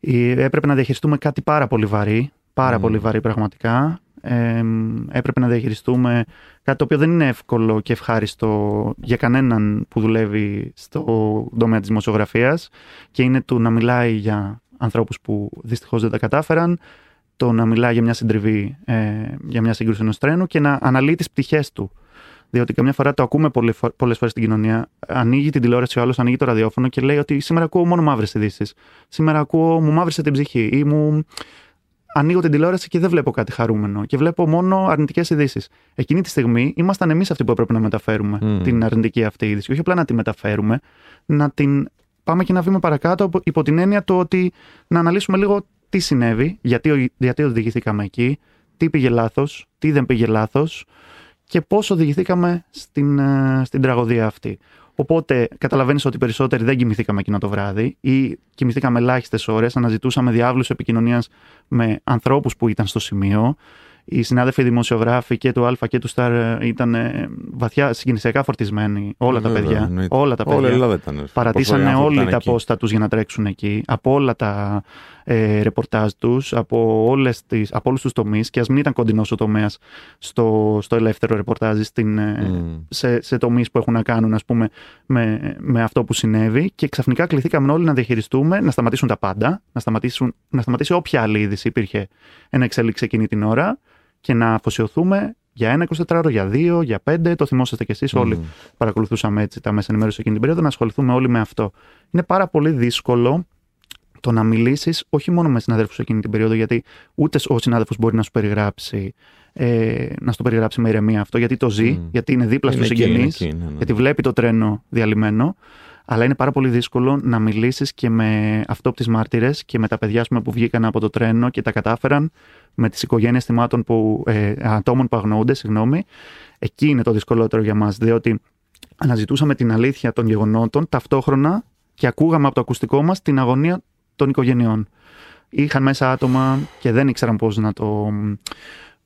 Ε, Έπρεπε να διαχειριστούμε κάτι πάρα πολύ βαρύ, πάρα Μμμ. πολύ βαρύ πραγματικά. Ε, έπρεπε να διαχειριστούμε κάτι το οποίο δεν είναι εύκολο και ευχάριστο για κανέναν που δουλεύει στο τομέα της δημοσιογραφίας και είναι του να μιλάει για ανθρώπους που δυστυχώς δεν τα κατάφεραν, το να μιλάει για μια συντριβή, ε, για μια σύγκρουση ενός τρένου και να αναλύει τις πτυχές του. Διότι καμιά φορά το ακούμε πολλές φορές στην κοινωνία. Ανοίγει την τηλεόραση ο άλλος, ανοίγει το ραδιόφωνο και λέει ότι σήμερα ακούω μόνο μαύρες ειδήσεις. Σήμερα ακούω, μου μαύρησε την ψυχή ή μου ανοίγω την τηλεόραση και δεν βλέπω κάτι χαρούμενο και βλέπω μόνο αρνητικές ειδήσεις. Εκείνη τη στιγμή ήμασταν εμείς αυτοί που έπρεπε να μεταφέρουμε την αρνητική αυτή είδηση. Όχι απλά να τη μεταφέρουμε, να την πάμε και να βήμα παρακάτω υπό την έννοια το ότι να αναλύσουμε λίγο τι συνέβη, γιατί, γιατί οδηγηθήκαμε εκεί, τι πήγε λάθος, τι δεν πήγε λάθος και πώς οδηγηθήκαμε στην, ε, στην τραγωδία αυτή. Οπότε καταλαβαίνεις ότι περισσότεροι δεν κοιμηθήκαμε εκείνο το βράδυ ή κοιμηθήκαμε ελάχιστες ώρες, αναζητούσαμε διάβλους επικοινωνίας με ανθρώπους που ήταν στο σημείο οι συνάδελφοι δημοσιογράφοι και του Α και του Σταρ ε, ήταν ε, βαθιά συγκινησιακά φορτισμένοι. Όλα τα παιδιά. Όλα τα παιδιά. Ελλάδα ήταν. Παρατήσανε όλοι τα πόστα τους για να τρέξουν εκεί. Από όλα τα ε, ρεπορτάζ τους, από, όλες τις, από όλους τους τομείς και ας μην ήταν κοντινός ο τομέας στο, στο ελεύθερο ρεπορτάζ στην, ε, mm. σε, σε τομείς που έχουν να κάνουν ας πούμε, με, με αυτό που συνέβη και ξαφνικά κληθήκαμε όλοι να διαχειριστούμε, να σταματήσουν τα πάντα, να, σταματήσουν, να σταματήσει όποια άλλη είδηση υπήρχε ένα εξέλιξη εκείνη την ώρα και να αφοσιωθούμε για ένα 24 ώρο, για δύο, για πέντε. Το θυμόσαστε κι εσείς mm. όλοι. Παρακολουθούσαμε έτσι τα μέσα ενημέρωσης εκείνη την περίοδο, να ασχοληθούμε όλοι με αυτό. Είναι πάρα πολύ δύσκολο το να μιλήσεις όχι μόνο με συναδέλφους εκείνη την περίοδο, γιατί ούτε ο συνάδελφος μπορεί να σου περιγράψει. Ε, να σου το περιγράψει με ηρεμία αυτό, γιατί το ζει, γιατί είναι δίπλα στους συγγενείς, ναι, ναι. γιατί βλέπει το τρένο διαλυμένο. Αλλά είναι πάρα πολύ δύσκολο να μιλήσεις και με αυτόπτες μάρτυρες και με τα παιδιά πούμε, που βγήκαν από το τρένο και τα κατάφεραν, με τις οικογένειες θυμάτων που, ε, ατόμων που αγνοούνται, συγγνώμη. Εκεί είναι το δυσκολότερο για μας, διότι αναζητούσαμε την αλήθεια των γεγονότων ταυτόχρονα και ακούγαμε από το ακουστικό μας την αγωνία των οικογενειών. Είχαν μέσα άτομα και δεν ήξεραν πώς να το,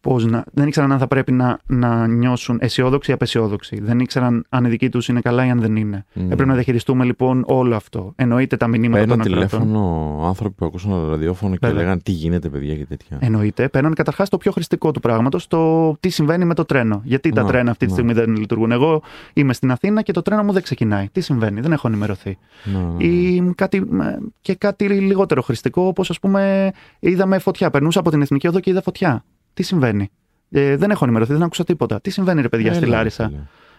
πώς να, δεν ήξεραν αν θα πρέπει να, να νιώσουν αισιόδοξοι ή απεσιόδοξοι. Δεν ήξεραν αν η δική τους είναι καλά ή αν δεν είναι. Mm. Έπρεπε να διαχειριστούμε λοιπόν όλο αυτό. Εννοείται τα μηνύματα Παίρναν των τηλέφωνο άνθρωποι που ακούσαν το ραδιόφωνο και λέγανε τι γίνεται, παιδιά και τέτοια. Εννοείται. Παίρναν καταρχάς το πιο χρηστικό του πράγματος, το τι συμβαίνει με το τρένο; Γιατί τα τρένα αυτή τη στιγμή δεν λειτουργούν; Εγώ είμαι στην Αθήνα και το τρένο μου δεν ξεκινάει. Τι συμβαίνει, δεν έχω ενημερωθεί. Ή κάτι, και κάτι λιγότερο χρηστικό, όπως ας πούμε είδαμε φωτιά. Περνούσα από την Εθνική Οδό και είδα φωτιά. Τι συμβαίνει; Ε, δεν έχω ενημερωθεί, δεν άκουσα τίποτα. Τι συμβαίνει, ρε παιδιά, στη Λάρισα;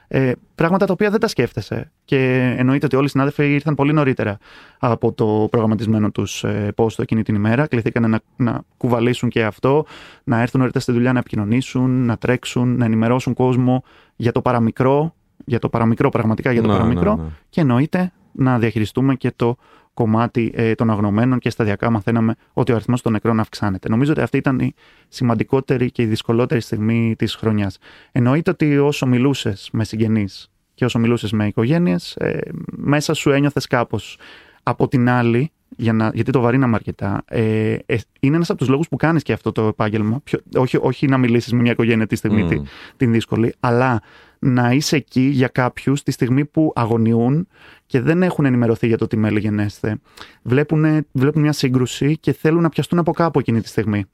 Ε, πράγματα τα οποία δεν τα σκέφτεσαι. Και εννοείται ότι όλοι οι συνάδελφοι ήρθαν πολύ νωρίτερα από το προγραμματισμένο τους ε, πόστο εκείνη την ημέρα. Κληθήκαν να, να κουβαλήσουν και αυτό, να έρθουν νωρίτερα στη δουλειά, να επικοινωνήσουν, να τρέξουν, να ενημερώσουν κόσμο για το παραμικρό, για το παραμικρό, πραγματικά για το παραμικρό. Ναι, ναι. Και εννοείται να διαχειριστούμε και το κομμάτι ε, των αγνωμένων και σταδιακά μαθαίναμε ότι ο αριθμός των νεκρών αυξάνεται. Νομίζω ότι αυτή ήταν η σημαντικότερη και η δυσκολότερη στιγμή της χρονιάς. Εννοείται ότι όσο μιλούσες με συγγενείς και όσο μιλούσες με οικογένειες, ε, μέσα σου ένιωθες κάπως. Από την άλλη, για να, γιατί το βαρύναμε αρκετά, ε, ε, είναι ένας από τους λόγους που κάνεις και αυτό το επάγγελμα. όχι, όχι να μιλήσεις με μια οικογένεια τη στιγμή mm. την δύσκολη, αλλά να είσαι εκεί για κάποιους τη στιγμή που αγωνιούν και δεν έχουν ενημερωθεί για το τι μέλη γενέστε. Βλέπουν, βλέπουν μια σύγκρουση και θέλουν να πιαστούν από κάπου εκείνη τη στιγμή.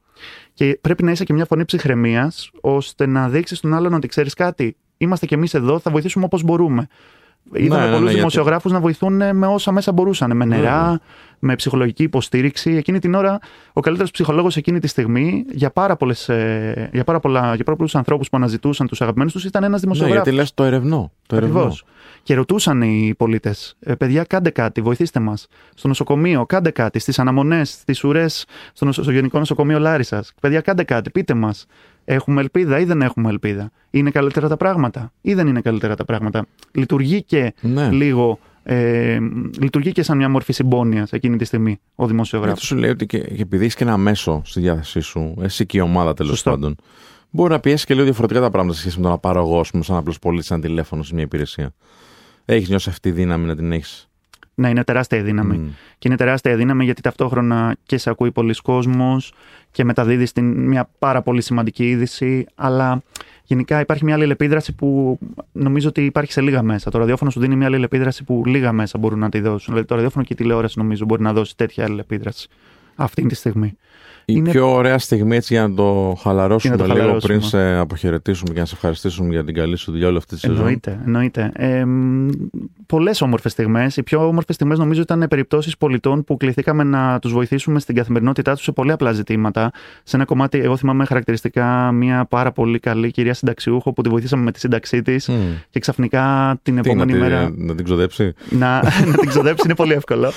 Και πρέπει να είσαι και μια φωνή ψυχραιμίας, ώστε να δείξεις τον άλλον ότι ξέρεις κάτι. Είμαστε κι εμείς εδώ, θα βοηθήσουμε όπως μπορούμε. Είδαμε ναι, ναι πολλούς ναι, δημοσιογράφους να βοηθούν με όσα μέσα μπορούσαν. Με νερά, ναι. Με ψυχολογική υποστήριξη. Εκείνη την ώρα, ο καλύτερος ψυχολόγος εκείνη τη στιγμή για πάρα, πολλές, ε, για πάρα, πολλά, για πάρα πολλούς ανθρώπους που αναζητούσαν τους αγαπημένους τους ήταν ένας δημοσιογράφος. Ναι, γιατί λες το ερευνό. Το ερευνό. Και ρωτούσαν οι πολίτες, ε, παιδιά, κάντε κάτι, βοηθήστε μας. Στο νοσοκομείο, κάντε κάτι. Στις αναμονές, στις ουρές, στο, στο Γενικό Νοσοκομείο Λάρισας. Παιδιά, κάντε κάτι, πείτε μας. Έχουμε ελπίδα ή δεν έχουμε ελπίδα; Είναι καλύτερα τα πράγματα ή δεν είναι καλύτερα τα πράγματα; Λειτουργεί και ναι. λίγο. Ε, λειτουργεί και σαν μια μορφή συμπόνια εκείνη τη στιγμή ο δημοσιογράφος. Αυτό σου λέει ότι και, επειδή έχεις και ένα μέσο στη διάθεσή σου, εσύ και η ομάδα τέλος πάντων, μπορεί να πιέσει και λίγο διαφορετικά τα πράγματα σε σχέση με το να πάρω εγώ, σαν απλός πολίτης, ένα τηλέφωνο σε μια υπηρεσία. Έχεις νιώσει αυτή τη δύναμη να την έχεις. Ναι, είναι τεράστια δύναμη. Mm. Και είναι τεράστια δύναμη γιατί ταυτόχρονα και σε ακούει πολλοί κόσμος και μεταδίδει μια πάρα πολύ σημαντική είδηση. Αλλά γενικά υπάρχει μια άλλη επίδραση που νομίζω ότι υπάρχει σε λίγα μέσα. Το ραδιόφωνο σου δίνει μια άλλη επίδραση που λίγα μέσα μπορούν να τη δώσουν. Δηλαδή το ραδιόφωνο και η τηλεόραση νομίζω μπορεί να δώσει τέτοια άλλη επίδραση αυτή τη στιγμή. Η Είναι- πιο ωραία στιγμή έτσι για να το χαλαρώσουμε Για να το λίγο χαλαρώσουμε. πριν σε αποχαιρετήσουμε και να σε ευχαριστήσουμε για την καλή σου δουλειά όλη αυτή τη σεζόν. Εννοείται, εννοείται. Ε, Πολλές όμορφες στιγμές. Οι πιο όμορφες στιγμές νομίζω ήταν περιπτώσεις πολιτών που κληθήκαμε να τους βοηθήσουμε στην καθημερινότητά τους σε πολύ απλά ζητήματα. Σε ένα κομμάτι, εγώ θυμάμαι χαρακτηριστικά μια πάρα πολύ καλή κυρία συνταξιούχο που τη βοηθήσαμε με τη σύνταξή της Μμ. και ξαφνικά την Τι, να, επόμενη τη- μέρα. να την ξοδέψει; να, να την ξοδέψει είναι πολύ εύκολο.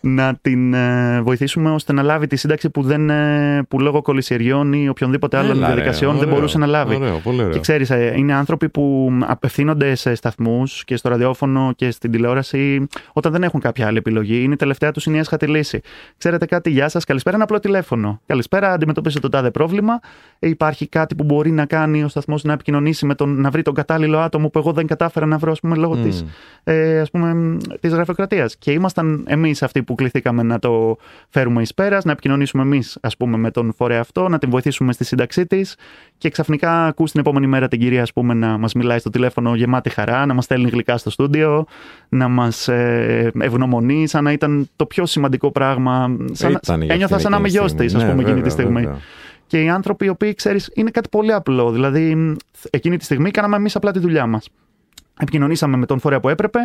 να την ε, βοηθήσουμε ώστε να λάβει τη σύνταξη που, δεν, ε, που λόγω κολυσιεργιών ή οποιονδήποτε άλλων Έλα, ρε, διαδικασιών δεν ωραίο, μπορούσε να λάβει. Ωραίο, πολύ ωραίο. Και ξέρεις, είναι άνθρωποι που απευθύνονται σε σταθμούς και στο ραδιόφωνο και στην τηλεόραση όταν δεν έχουν κάποια άλλη επιλογή. Είναι η τελευταία τους είναι η έσχατη λύση. Ξέρετε κάτι, γεια σας, καλησπέρα, ένα απλό τηλέφωνο. Καλησπέρα, αντιμετωπίστε το τάδε πρόβλημα. Ε, υπάρχει κάτι που μπορεί να κάνει ο σταθμός να επικοινωνήσει με τον, να βρει τον κατάλληλο άτομο που εγώ δεν κατάφερα να βρω, ας πούμε, λόγω Μμ. της ε, ας πούμε, της γραφειοκρατίας. Και ήμασταν εμείς αυτοί που κληθήκαμε να το φέρουμε εις πέρας, να επικοινωνήσουμε εμείς ας πούμε με τον φορέα αυτό, να την βοηθήσουμε στη σύνταξή της και ξαφνικά ακούς την επόμενη μέρα την κυρία ας πούμε, να μας μιλάει στο τηλέφωνο γεμάτη χαρά, να μας στέλνει γλυκά στο στούντιο, να μας ε, ευγνωμονεί σαν να ήταν το πιο σημαντικό πράγμα. Σαν, Ήταν για ένιωθα εκείνη σαν να είμαι εκείνη γιος τη της, ας στιγμή. πούμε, Ναι, εκείνη τη βέβαια, στιγμή. βέβαια. Και οι άνθρωποι οι οποίοι, ξέρεις, είναι κάτι πολύ απλό. Δηλαδή, μ, εκείνη τη στιγμή κάναμε εμείς απλά τη δουλειά μας. Επικοινωνήσαμε με τον φορέα που έπρεπε,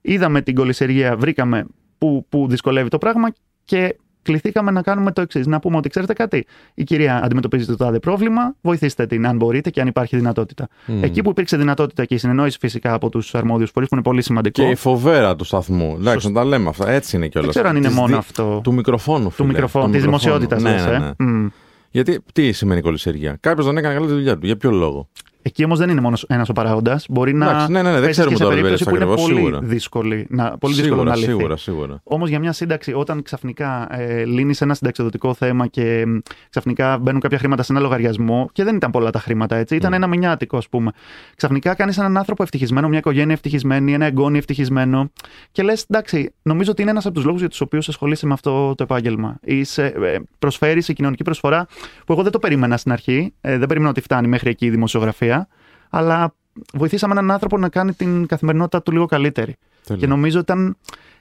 είδαμε την κολυσεργία, βρήκαμε που, που δυσκολεύει το πράγμα και κληθήκαμε να κάνουμε το εξής. Να πούμε ότι ξέρετε κάτι, η κυρία αντιμετωπίζει το τάδε πρόβλημα, βοηθήστε την αν μπορείτε και αν υπάρχει δυνατότητα. Μμ. Εκεί που υπήρξε δυνατότητα και η συνεννόηση φυσικά από τους αρμόδιους φορεί, που είναι πολύ σημαντικό. Και η φοβέρα του σταθμού. Εντάξει, να τα λέμε αυτά. Έτσι είναι κιόλας. δεν ξέρω αν είναι μόνο αυτό. Του μικροφόνου, Του φίλε. μικροφόνου, Του της μικροφόνου. δημοσιότητας, Ναι, ναι, ναι. Μμ. Γιατί τι σημαίνει κολυσιεργία; Κάποιος δεν έκανε καλά τη δουλειά του. Για ποιο λόγο; Εκεί όμως δεν είναι μόνος ένας ο παράγοντας. Μπορεί να. Εντάξει, ναι, ναι, ναι, δεν πέσεις ξέρουμε και σε τώρα περίπτωση που είναι ακριβώς, πολύ σίγουρα. δύσκολη, να, πολύ δύσκολο σίγουρα, να λυθεί. σίγουρα, σίγουρα. Όμως για μια σύνταξη, όταν ξαφνικά ε, λύνεις ένα συνταξιδοτικό θέμα και μ, ξαφνικά μπαίνουν κάποια χρήματα σε ένα λογαριασμό, και δεν ήταν πολλά τα χρήματα έτσι, ήταν Mm. ένα μηνιάτικο ας πούμε. Ξαφνικά κάνεις έναν άνθρωπο ευτυχισμένο, μια οικογένεια ευτυχισμένη, ένα εγγόνι ευτυχισμένο και λες, εντάξει, νομίζω ότι είναι ένας από τους λόγους για τους οποίους ασχολείσαι με αυτό το επάγγελμα. Είσαι, ε, προσφέρεις η κοινωνική προσφορά που εγώ δεν το περίμενα στην αρχή, ε, δεν περίμενα ότι φτάνει μέχρι εκεί η δημοσιογραφία, αλλά βοηθήσαμε έναν άνθρωπο να κάνει την καθημερινότητα του λίγο καλύτερη. Τέλεια. Και νομίζω ήταν,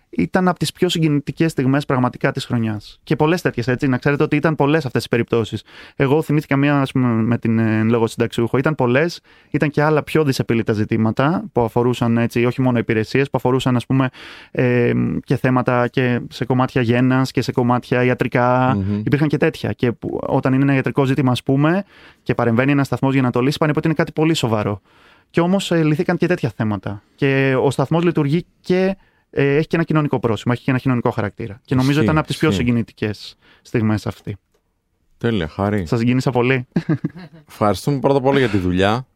ήταν από τις πιο συγκινητικές στιγμές πραγματικά της χρονιάς. Και πολλές τέτοιες έτσι. Να ξέρετε ότι ήταν πολλές αυτές οι περιπτώσεις. Εγώ θυμήθηκα μία ας πούμε, με την ε, εν λόγω συνταξιούχο. Ήταν πολλές. Ήταν και άλλα πιο δυσεπίλητα ζητήματα που αφορούσαν έτσι, όχι μόνο υπηρεσίες, που αφορούσαν ας πούμε, ε, και θέματα και σε κομμάτια γέννας και σε κομμάτια ιατρικά. Μμμ. Υπήρχαν και τέτοια. Και που, όταν είναι ένα ιατρικό ζήτημα, ας πούμε, και παρεμβαίνει ένας σταθμός για να το λύσει, πάνε ότι είναι κάτι πολύ σοβαρό. Και όμως ε, λυθήκαν και τέτοια θέματα. Και ο σταθμός λειτουργεί και ε, έχει και ένα κοινωνικό πρόσημο, έχει και ένα κοινωνικό χαρακτήρα. Και νομίζω Ισχύει, ήταν από τις πιο ισχύει. συγκινητικές στιγμές αυτή. Τέλεια, χάρη. Σας συγκίνησα πολύ. Ευχαριστούμε πρώτα απ' όλα για τη δουλειά.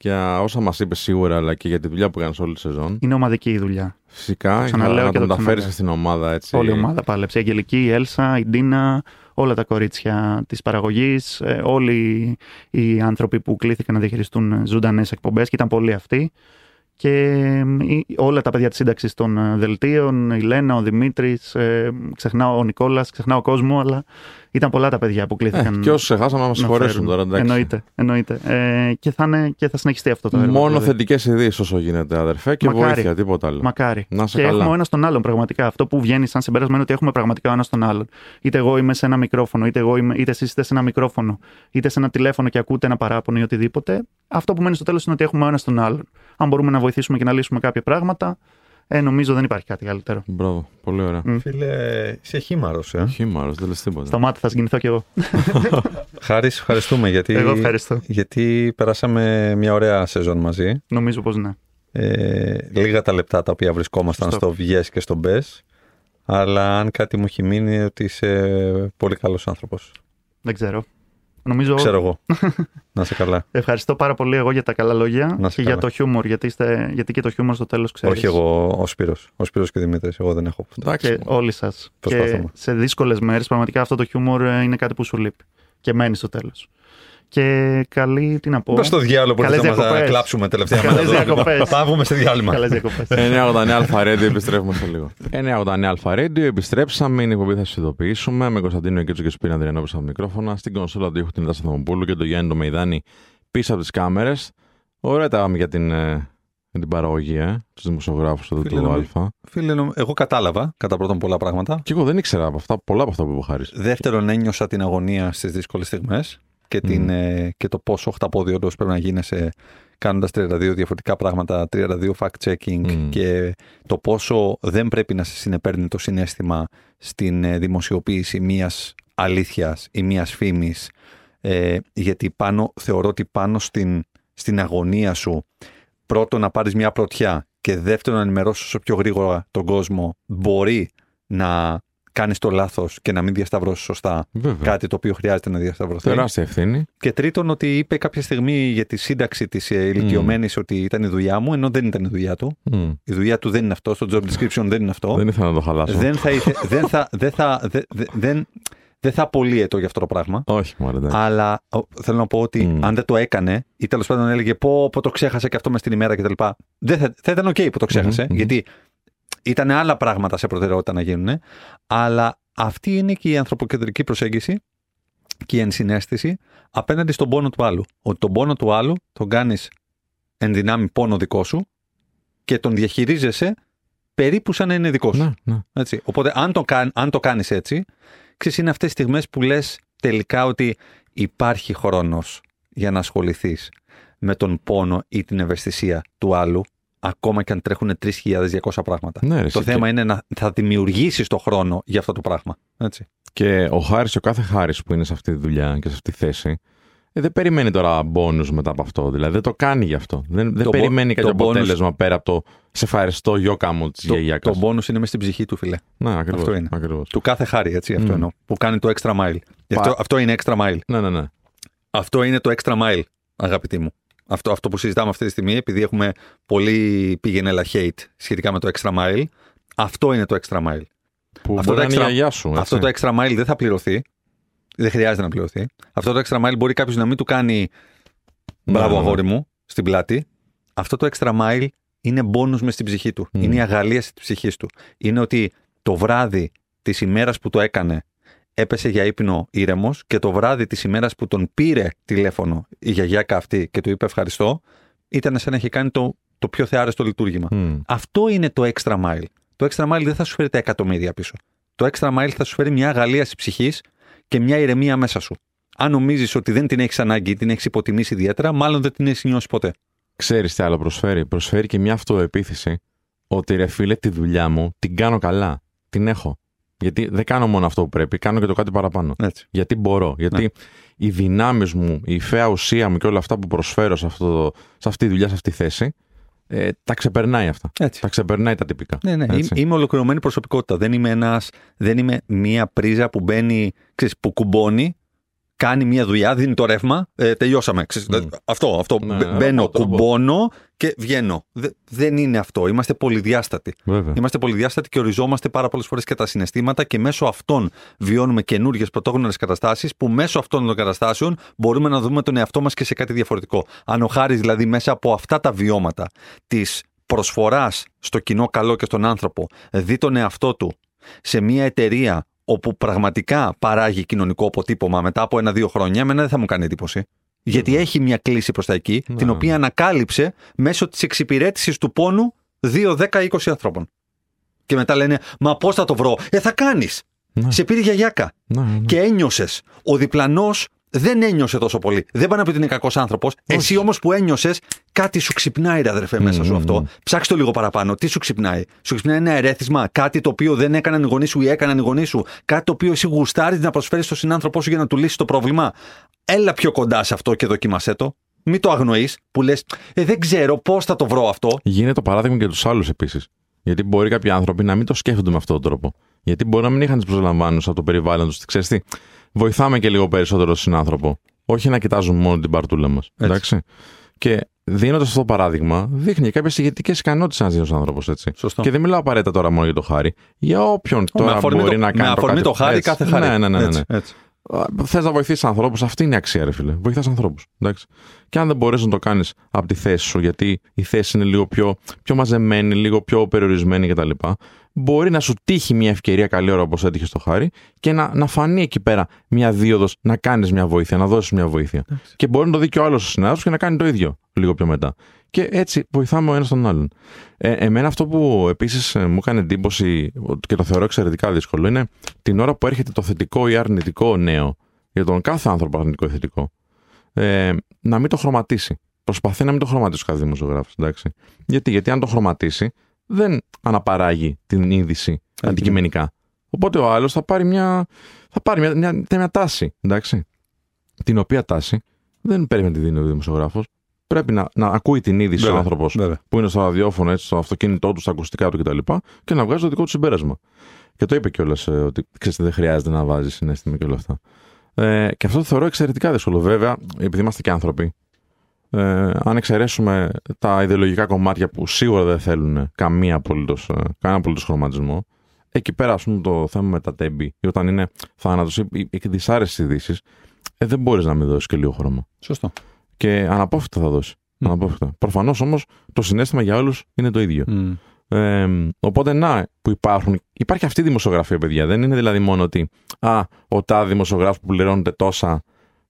Για όσα μας είπες σίγουρα, αλλά και για τη δουλειά που έκανες όλη τη σεζόν. Είναι ομαδική η δουλειά. Φυσικά, Ξαναλέω για να και το το μεταφέρει ξαναλέω. στην ομάδα έτσι. Όλη η ομάδα πάλεψε. Η Αγγελική, η Έλσα, η Ντίνα, όλα τα κορίτσια της παραγωγής, όλοι οι άνθρωποι που κλήθηκαν να διαχειριστούν ζωντανές εκπομπές και ήταν πολλοί αυτοί. Και ε, η- όλα τα παιδιά της σύνταξης των ε, δελτίων, η Λένα, ο Δημήτρης, ξεχνάω ο Νικόλας, ξεχνάω ο κόσμο, αλλά ήταν πολλά τα παιδιά που Ε, κλήθηκαν. και όσους ξεχάσαμε να μα να συγχωρέσουν φέρουν. τώρα. Εντάξει. Εννοείται. εννοείται. Ε, και, θα είναι, και θα συνεχιστεί αυτό το έργο. Μόνο δηλαδή. θετικές ειδήσεις όσο γίνεται, αδερφέ, και Μακάρι. βοήθεια, τίποτα άλλο. Μακάρι. Να είσαι και καλά. έχουμε ο ένας τον άλλον πραγματικά. Αυτό που βγαίνει σαν συμπέρασμα είναι ότι έχουμε πραγματικά ο ένας τον άλλον. Είτε εγώ είμαι σε ένα μικρόφωνο, είτε, εγώ είμαι, είτε εσείς είστε σε ένα μικρόφωνο, είτε σε ένα τηλέφωνο και ακούτε ένα παράπονο ή οτιδήποτε. Αυτό που μένει στο τέλος είναι ότι έχουμε ο ένας τον άλλον. Αν μπορούμε να βοηθήσουμε και να λύσουμε κάποια πράγματα, ε, νομίζω δεν υπάρχει κάτι καλύτερο. Μπράβο, πολύ ωραία. Μμ. Φίλε, είσαι χήμαρο, ε. Χήμαρο, δεν λες τίποτα. Σταμάτα, θα συγκινηθώ κι εγώ. Χάρη, σε ευχαριστούμε γιατί, Εγώ ευχαριστώ. γιατί περάσαμε μια ωραία σεζόν μαζί. Νομίζω πως ναι. Ε, λίγα τα λεπτά τα οποία βρισκόμασταν Σωστό. στο βγες και στο μπες. Αλλά αν κάτι μου έχει μείνει είναι ότι είσαι πολύ καλός άνθρωπος. Δεν ξέρω. Νομίζω. Ξέρω εγώ. Να είσαι καλά. Ευχαριστώ πάρα πολύ εγώ για τα καλά λόγια Να είσαι και για καλά. το χιούμορ. Γιατί, είστε, γιατί και το χιούμορ στο τέλος ξέρεις. Όχι εγώ, ο Σπύρος. Ο Σπύρος και ο Δημήτρης. Εγώ δεν έχω. Εντάξει. Και όλοι σας. Και Προσπαθούμε. σε δύσκολες μέρες, πραγματικά αυτό το χιούμορ ε, είναι κάτι που σου λείπει. Και μένει στο τέλος. Και καλή, τι να πω. Πε στο διάλογο που Καλές θα μας διακοπές. κλάψουμε τελευταία Καλές μέρα. διακοπές. Θα βγούμε σε διάλειμμα. Καλές διακοπές. 989 Αλφα Radio, επιστρέφουμε σε λίγο. 989 Αλφα Radio, επιστρέψαμε. Είναι η εκπομπή, θα σας ειδοποιήσουμε. Με Κωνσταντίνο Κίτσο και Σπίνα Αντριανόπουλο στα μικρόφωνα. Στην κονσόλα του ήχου την Δάση Θαμοπούλου και το Γιάννη το Μεϊδάνη πίσω από τις κάμερες. Ωραία τα είπαμε για την ε, με την παραγωγή, ε, τους δημοσιογράφους εδώ Φίλε, του νομι- Α. Φίλε, νομ- εγώ κατάλαβα κατά πρώτον πολλά πράγματα. Και εγώ δεν ήξερα από αυτά, πολλά από αυτά που είπε ο Χάρης. Δεύτερον, ένιωσα την αγωνία στις δύσκολες στιγμές και, την, ε, και το πόσο οχταπόδι όντω πρέπει να γίνεσαι κάνοντας 32 διαφορετικά πράγματα, 32 fact-checking Μμμ. και το πόσο δεν πρέπει να σε συνεπέρνει το συνέστημα στην ε, δημοσιοποίηση μιας αλήθειας ή μιας φήμης ε, γιατί πάνω, θεωρώ ότι πάνω στην, στην αγωνία σου πρώτον να πάρεις μια πρωτιά και δεύτερον να ενημερώσεις όσο πιο γρήγορα τον κόσμο μπορεί να κάνεις το λάθος και να μην διασταυρώσεις σωστά Βέβαια. κάτι το οποίο χρειάζεται να διασταυρωθεί. Τεράστια ευθύνη. Και τρίτον, ότι είπε κάποια στιγμή για τη σύνταξη της ηλικιωμένης ότι ήταν η δουλειά μου, ενώ δεν ήταν η δουλειά του. Μμ. Η δουλειά του δεν είναι αυτό, στο job description δεν είναι αυτό. Δεν ήθελα να το χαλάσω. δεν θα, ήθε- δεν θα, δεν θα, δεν, δεν, δεν θα απολύεται για αυτό το πράγμα. Όχι, μωρέ, εντάξει. Αλλά ο, θέλω να πω ότι Μμ. αν δεν το έκανε ή τέλος πάντων έλεγε πω, πω το ξέχασε και αυτό μες στην ημέρα κτλ. Δεν θα, θα ήταν OK που το ξέχασε, Μμμ, μμμ. γιατί ήταν άλλα πράγματα σε προτεραιότητα να γίνουν. Αλλά αυτή είναι και η ανθρωποκεντρική προσέγγιση και η ενσυναίσθηση απέναντι στον πόνο του άλλου. Ότι τον πόνο του άλλου τον κάνεις εν δυνάμει πόνο δικό σου και τον διαχειρίζεσαι περίπου σαν να είναι δικός σου. Ναι, ναι. Έτσι. Οπότε, αν το, κάν, αν το κάνεις έτσι, ξέρεις, είναι αυτές τις στιγμές που λες τελικά ότι υπάρχει χρόνος για να ασχοληθείς με τον πόνο ή την ευαισθησία του άλλου, ακόμα και αν τρέχουν 3.200 πράγματα. Ναι, ρε, το εσύ, θέμα είναι να θα δημιουργήσεις το χρόνο για αυτό το πράγμα. Έτσι. Και ο Χάρης, ο κάθε Χάρης που είναι σε αυτή τη δουλειά και σε αυτή τη θέση, ε, δεν περιμένει τώρα μπόνους μετά από αυτό. Δηλαδή δεν το κάνει γι' αυτό. Δεν, δεν Το μπο- περιμένει κάποιο το bonus- αποτέλεσμα πέρα από το σε ευχαριστώ γιώκα μου της Το, γιαγιάκα. το bonus είναι μέσα στην ψυχή του, φίλε. Ναι, ακριβώς, Αυτό είναι. Ακριβώς. Του κάθε χάρη, έτσι, αυτό Μμ. εννοώ. Που κάνει το extra mile. Αυτό, αυτό είναι extra mile. Ναι, ναι, ναι. Αυτό είναι το extra mile, αγαπητοί μου. Αυτό, αυτό που συζητάμε αυτή τη στιγμή, επειδή έχουμε πολύ πηγενέλα hate σχετικά με το extra mile, αυτό είναι το extra mile. Που Αυτό μπορεί το να είναι η extra- γιαγιά σου. έτσι. Αυτό το extra mile δεν θα πληρωθεί. Δεν χρειάζεται να πληρωθεί. Αυτό το extra mile μπορεί κάποιος να μην του κάνει μπράβο Ναι, ναι, ναι. αγόρι μου στην πλάτη. Αυτό το extra mile είναι bonus μες στην ψυχή του. Μμ. Είναι η αγαλίαση της ψυχής του. Είναι ότι το βράδυ της ημέρας που το έκανε έπεσε για ύπνο ήρεμος και το βράδυ της ημέρας που τον πήρε τηλέφωνο η γιαγιάκα αυτή και του είπε ευχαριστώ, ήταν σαν να έχει κάνει το, το πιο θεάρεστο λειτουργήμα. Μμ. Αυτό είναι το extra mile. Το extra mile δεν θα σου φέρει τα εκατομμύρια πίσω. Το extra mile θα σου φέρει μια αγαλίαση ψυχής και μια ηρεμία μέσα σου. Αν νομίζεις ότι δεν την έχεις ανάγκη ή την έχεις υποτιμήσει ιδιαίτερα, μάλλον δεν την έχεις νιώσει ποτέ. Ξέρεις τι άλλο προσφέρει; Προσφέρει και μια αυτοεπίθεση ότι ρε φίλε τη δουλειά μου την κάνω καλά. Την έχω. Γιατί δεν κάνω μόνο αυτό που πρέπει, κάνω και το κάτι παραπάνω. Έτσι. Γιατί μπορώ. Γιατί Ναι. οι δυνάμεις μου, η φαία ουσία μου και όλα αυτά που προσφέρω σε, αυτό, το- σε αυτή τη δουλειά, σε αυτή τη θέση, ε, τα ξεπερνάει αυτά. Έτσι. Τα ξεπερνάει τα τυπικά. Ναι, ναι. Έτσι. Είμαι, είμαι ολοκληρωμένη προσωπικότητα. Δεν είμαι, ένας, δεν είμαι μία πρίζα που μπαίνει, ξέρεις, που κουμπώνει, κάνει μία δουλειά, δίνει το ρεύμα, ε, τελειώσαμε. Ξέρεις, Μμ. Αυτό, αυτό. Ναι, Μπε- ναι, Μπαίνω, ρομπότ, ρομπότ. κουμπώνω και βγαίνω. Δε- δεν είναι αυτό. Είμαστε πολυδιάστατοι. Βέβαια. Είμαστε πολυδιάστατοι και οριζόμαστε πάρα πολλές φορές και τα συναισθήματα και μέσω αυτών βιώνουμε καινούργιες πρωτόγνωρες καταστάσεις που μέσω αυτών των καταστάσεων μπορούμε να δούμε τον εαυτό μας και σε κάτι διαφορετικό. Αν ο Χάρης δηλαδή μέσα από αυτά τα βιώματα της προσφοράς στο κοινό καλό και στον άνθρωπο δει τον εαυτό του σε μια εταιρεία όπου πραγματικά παράγει κοινωνικό αποτύπωμα μετά από ένα-δύο χρόνια, εμένα δεν θα μου κάνει εντύπωση. Γιατί έχει μια κλίση προς τα εκεί, Ναι. την οποία ανακάλυψε μέσω της εξυπηρέτησης του πόνου 2, 10, 20 ανθρώπων. Και μετά λένε, Μα πώς θα το βρω; Ε, θα κάνεις. Ναι. Σε πήρε γιαγιάκα. Ναι, ναι. Και ένιωσες. Ο διπλανός δεν ένιωσε τόσο πολύ. Δεν πάνε να πει ότι είναι κακός άνθρωπος. Εσύ όμως που ένιωσες, κάτι σου ξυπνάει, ρε αδερφέ, μέσα σου Μμμ, αυτό. μμμ. Ψάξτε το λίγο παραπάνω. Τι σου ξυπνάει; Σου ξυπνάει ένα ερέθισμα, κάτι το οποίο δεν έκαναν οι γονείς σου ή έκαναν οι γονείς σου. Κάτι το οποίο εσύ γουστάρεις να προσφέρεις στον συνάνθρωπό σου για να του λύσεις το πρόβλημα. Έλα πιο κοντά σε αυτό και δοκίμασέ το. Μην το αγνοείς που λες, ε, δεν ξέρω πώς θα το βρω αυτό. Γίνεται το παράδειγμα και για τους άλλους επίσης. Γιατί μπορεί κάποιοι άνθρωποι να μην το σκέφτονται με αυτόν τον τρόπο. Γιατί μπορεί να μην είχαν τις προσλαμβάνου από το περιβάλλον τους. Ξέρεις τι, βοηθάμε και λίγο περισσότερο τον συνάνθρωπο. Όχι να κοιτάζουν μόνο την παρτούλα μας. Εντάξει. Και δίνοντας αυτό το παράδειγμα, δείχνει κάποιες ηγετικές ικανότητες ένας νέο άνθρωπος. Σωστό. Και δεν μιλάω απαραίτητα τώρα μόνο για το χάρη. Για όποιον με τώρα αφορμή, μπορεί το, να κάνει. με αφορμή το χάρη, κάθε χάρη. Ναι, ναι, ναι. ναι, Έτσι, ναι. έτσι. Θες να βοηθήσεις ανθρώπους, αυτή είναι η αξία, ρε φίλε. Βοηθάς ανθρώπους. Και αν δεν μπορείς να το κάνεις από τη θέση σου, γιατί η θέση είναι λίγο πιο, πιο μαζεμένη, λίγο πιο περιορισμένη κτλ. Μπορεί να σου τύχει μια ευκαιρία καλή ώρα όπως έτυχε στο χάρι και να, να φανεί εκεί πέρα μια δίωδος να κάνεις μια βοήθεια, να δώσεις μια βοήθεια. Και μπορεί να το δει και ο άλλος ο συνάδελφος και να κάνει το ίδιο λίγο πιο μετά. Και έτσι βοηθάμε ο ένας τον άλλον. Ε, εμένα αυτό που επίσης μου έκανε εντύπωση και το θεωρώ εξαιρετικά δύσκολο είναι την ώρα που έρχεται το θετικό ή αρνητικό νέο για τον κάθε άνθρωπο αρνητικό ή θετικό. Ε, να μην το χρωματίσει. Προσπαθεί να μην το χρωματίσει κάθε δημοσιογράφος. Γιατί; Γιατί αν το χρωματίσει, δεν αναπαράγει την είδηση αντικειμενικά. Οπότε ο άλλος θα πάρει μια, θα πάρει μια, μια, μια, τάση. Εντάξει, την οποία τάση δεν πρέπει να τη δίνει ο δημοσιογράφος. Πρέπει να, να ακούει την είδηση ο άνθρωπος που είναι στο ραδιόφωνο, έτσι, στο αυτοκίνητό του, στα ακουστικά του κτλ. Και, και να βγάζει το δικό του συμπέρασμα. Και το είπε κιόλας ε, ότι ξέρετε, δεν χρειάζεται να βάζεις συνέστημα και όλα αυτά. Ε, και αυτό το θεωρώ εξαιρετικά δύσκολο. Βέβαια, επειδή είμαστε και άνθρωποι, ε, αν εξαιρέσουμε τα ιδεολογικά κομμάτια που σίγουρα δεν θέλουν καμία απολύτως, ε, κανένα απολύτως χρωματισμό, εκεί πέρα ας πούμε το θέμα με τα τέμπη, ή όταν είναι θάνατος ή, ή δυσάρεστες ειδήσεις, ε, δεν μπορείς να μην δώσεις και λίγο χρώμα. Σωστό. Και αναπόφευκτα θα δώσεις. Mm. Αναπόφευκτα. Προφανώς όμως το συνέστημα για όλους είναι το ίδιο. Mm. Ε, οπότε να που υπάρχουν. Υπάρχει αυτή η δημοσιογραφία, παιδιά. Δεν είναι δηλαδή μόνο ότι α, ο τάδε δημοσιογράφος που πληρώνεται τόσα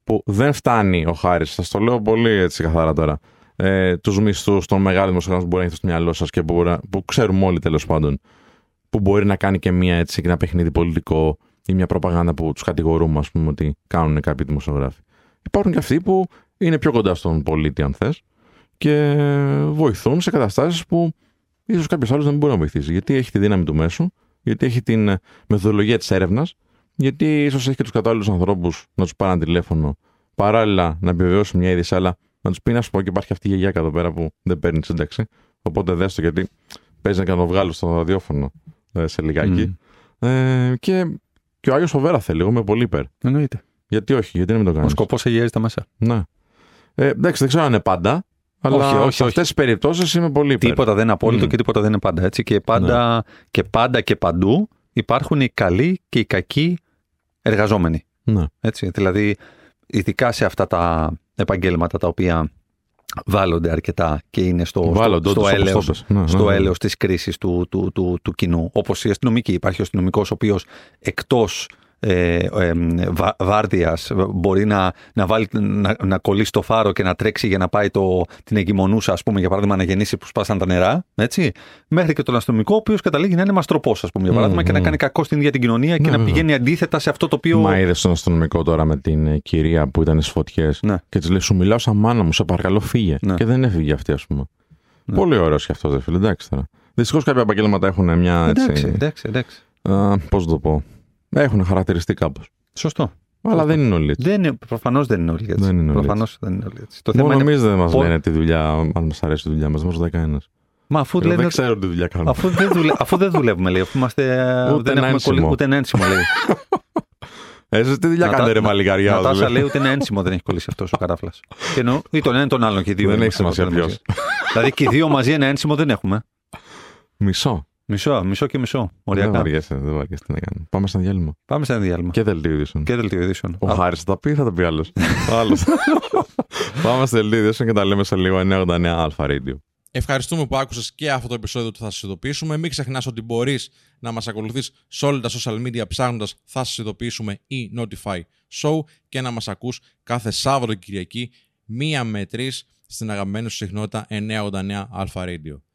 που δεν φτάνει ο Χάρης. Σας το λέω πολύ έτσι καθαρά τώρα. Ε, τους μισθούς των μεγάλων δημοσιογράφων που μπορεί να έχετε στο μυαλό σας και που, που ξέρουμε όλοι τέλος πάντων. Που μπορεί να κάνει και μία έτσι και ένα παιχνίδι πολιτικό ή μια προπαγάνδα που τους κατηγορούμε, ας πούμε, ότι κάνουν κάποιοι δημοσιογράφοι. Υπάρχουν και αυτοί που είναι πιο κοντά στον πολίτη, αν θες, και βοηθούν σε καταστάσεις που ίσως κάποιος άλλος δεν μπορεί να βοηθήσει. Γιατί έχει τη δύναμη του μέσου, γιατί έχει την μεθοδολογία της έρευνας γιατί ίσως έχει και τους κατάλληλους ανθρώπους να τους πάρουν τηλέφωνο, παράλληλα να επιβεβαιώσουν μια είδηση, αλλά να τους πει να σου πω και υπάρχει αυτή η γιαγιά εδώ πέρα που δεν παίρνει σύνταξη. Οπότε δες το γιατί παίζει να το βγάλω στο ραδιόφωνο ε, σε λιγάκι. Mm. Ε, και, και ο Άγιος Φοβέρα θέλει, εγώ είμαι πολύ υπέρ. Εννοείται. Γιατί όχι, γιατί να μην το κάνεις. Ο σκοπός αγιάζει μέσα. Ναι. Ε, εντάξει, δεν ξέρω αν είναι πάντα. Αλλά όχι, όχι, σε αυτές τις περιπτώσεις είμαι πολύ υπέρ. Τίποτα δεν είναι απόλυτο mm. και τίποτα δεν είναι πάντα έτσι. Και πάντα, ναι. και πάντα και παντού υπάρχουν οι καλοί και οι κακοί εργαζόμενοι. Ναι. Έτσι, δηλαδή, ειδικά σε αυτά τα επαγγέλματα τα οποία βάλλονται αρκετά και είναι στο, βάλλονται, στο, στο έλεος, ναι, στο ναι, ναι. της κρίσης του, του, του, του κοινού. Όπως η αστυνομική. Υπάρχει ο αστυνομικός ο οποίος εκτός ε, ε, βάρδιας μπορεί να, να, βάλει, να, να κολλήσει το φάρο και να τρέξει για να πάει το, την εγκυμονούσα, ας πούμε, για παράδειγμα, να γεννήσει που σπάσαν τα νερά. Έτσι, μέχρι και τον αστυνομικό, ο οποίος καταλήγει να είναι μαστροπός, ας πούμε, για παράδειγμα, και να κάνει κακό στην ίδια την κοινωνία και να πηγαίνει αντίθετα σε αυτό το οποίο. Μα είδες τον αστυνομικό τώρα με την ε, κυρία που ήταν στις φωτιές ναι. και της λέει: Σου μιλάω σαν μάνα μου, σε παρακαλώ φύγε. Ναι. Και δεν έφυγε αυτή, ας πούμε. Ναι. Πολύ ωραίος και αυτός, δεν φίλε. Εντάξει τώρα. Δυστυχώς κάποια επαγγέλματα έχουν μια. Έτσι, εντάξει, εντάξει. εντάξει. Πώς το πω. Έχουν χαρακτηριστεί κάπως. Σωστό. Αλλά δεν είναι όλοι έτσι. Προφανώς δεν είναι όλοι έτσι. Δεν είναι όλοι Προφανώς δεν είναι όλοι έτσι. Το Μόνο εμείς δεν μας λένε τη δουλειά, αν μας αρέσει τη δουλειά μας. Δεν μα κανένα. Μα αφού λένε... Δεν ξέρω τι δουλειά κάνουμε. Αφού δεν, δουλε... αφού δεν δουλεύουμε, λέει. Αφού είμαστε... Ούτε δεν έχουμε κολλήσει. Ούτε ένα ένσημο, λέει. Εσύ τι δουλειά κάνετε, ρε Μαλικαριά. Νατάσα λέει ούτε ένα ένσημο δεν έχει κολλήσει αυτός ο καράφλας. Ή τον ένα τον άλλον και οι δύο. Δεν έχει σημασία ποιος. Δηλαδή και οι δύο μαζί ένα ένσημο δεν έχουμε. Μισό. Μισό, μισό και μισό. Οριακά. Δεν βαριέσαι, δεν βαριέσαι τι να κάνει. Πάμε σαν διάλειμμα. Πάμε σαν διάλειμμα. Και δελτίο ειδήσεων. Και δελτίο ειδήσεων. Ο Χάρης θα τα πει, θα τα πει άλλος. Πάμε στο δελτίο ειδήσεων και τα λέμε σε λίγο 989 Αλφα Radio. Ευχαριστούμε που άκουσες και αυτό το επεισόδιο του Θα σας ειδοποιήσουμε. Μην ξεχνάς ότι μπορείς να μας ακολουθείς σε όλα τα social media ψάχνοντας Θα σας ειδοποιήσουμε ή Notify Show και να μας ακούς κάθε Σάββατο Κυριακή, μία με τρεις στην αγαπημένη σου συχνότητα 989 Αλφα Radio.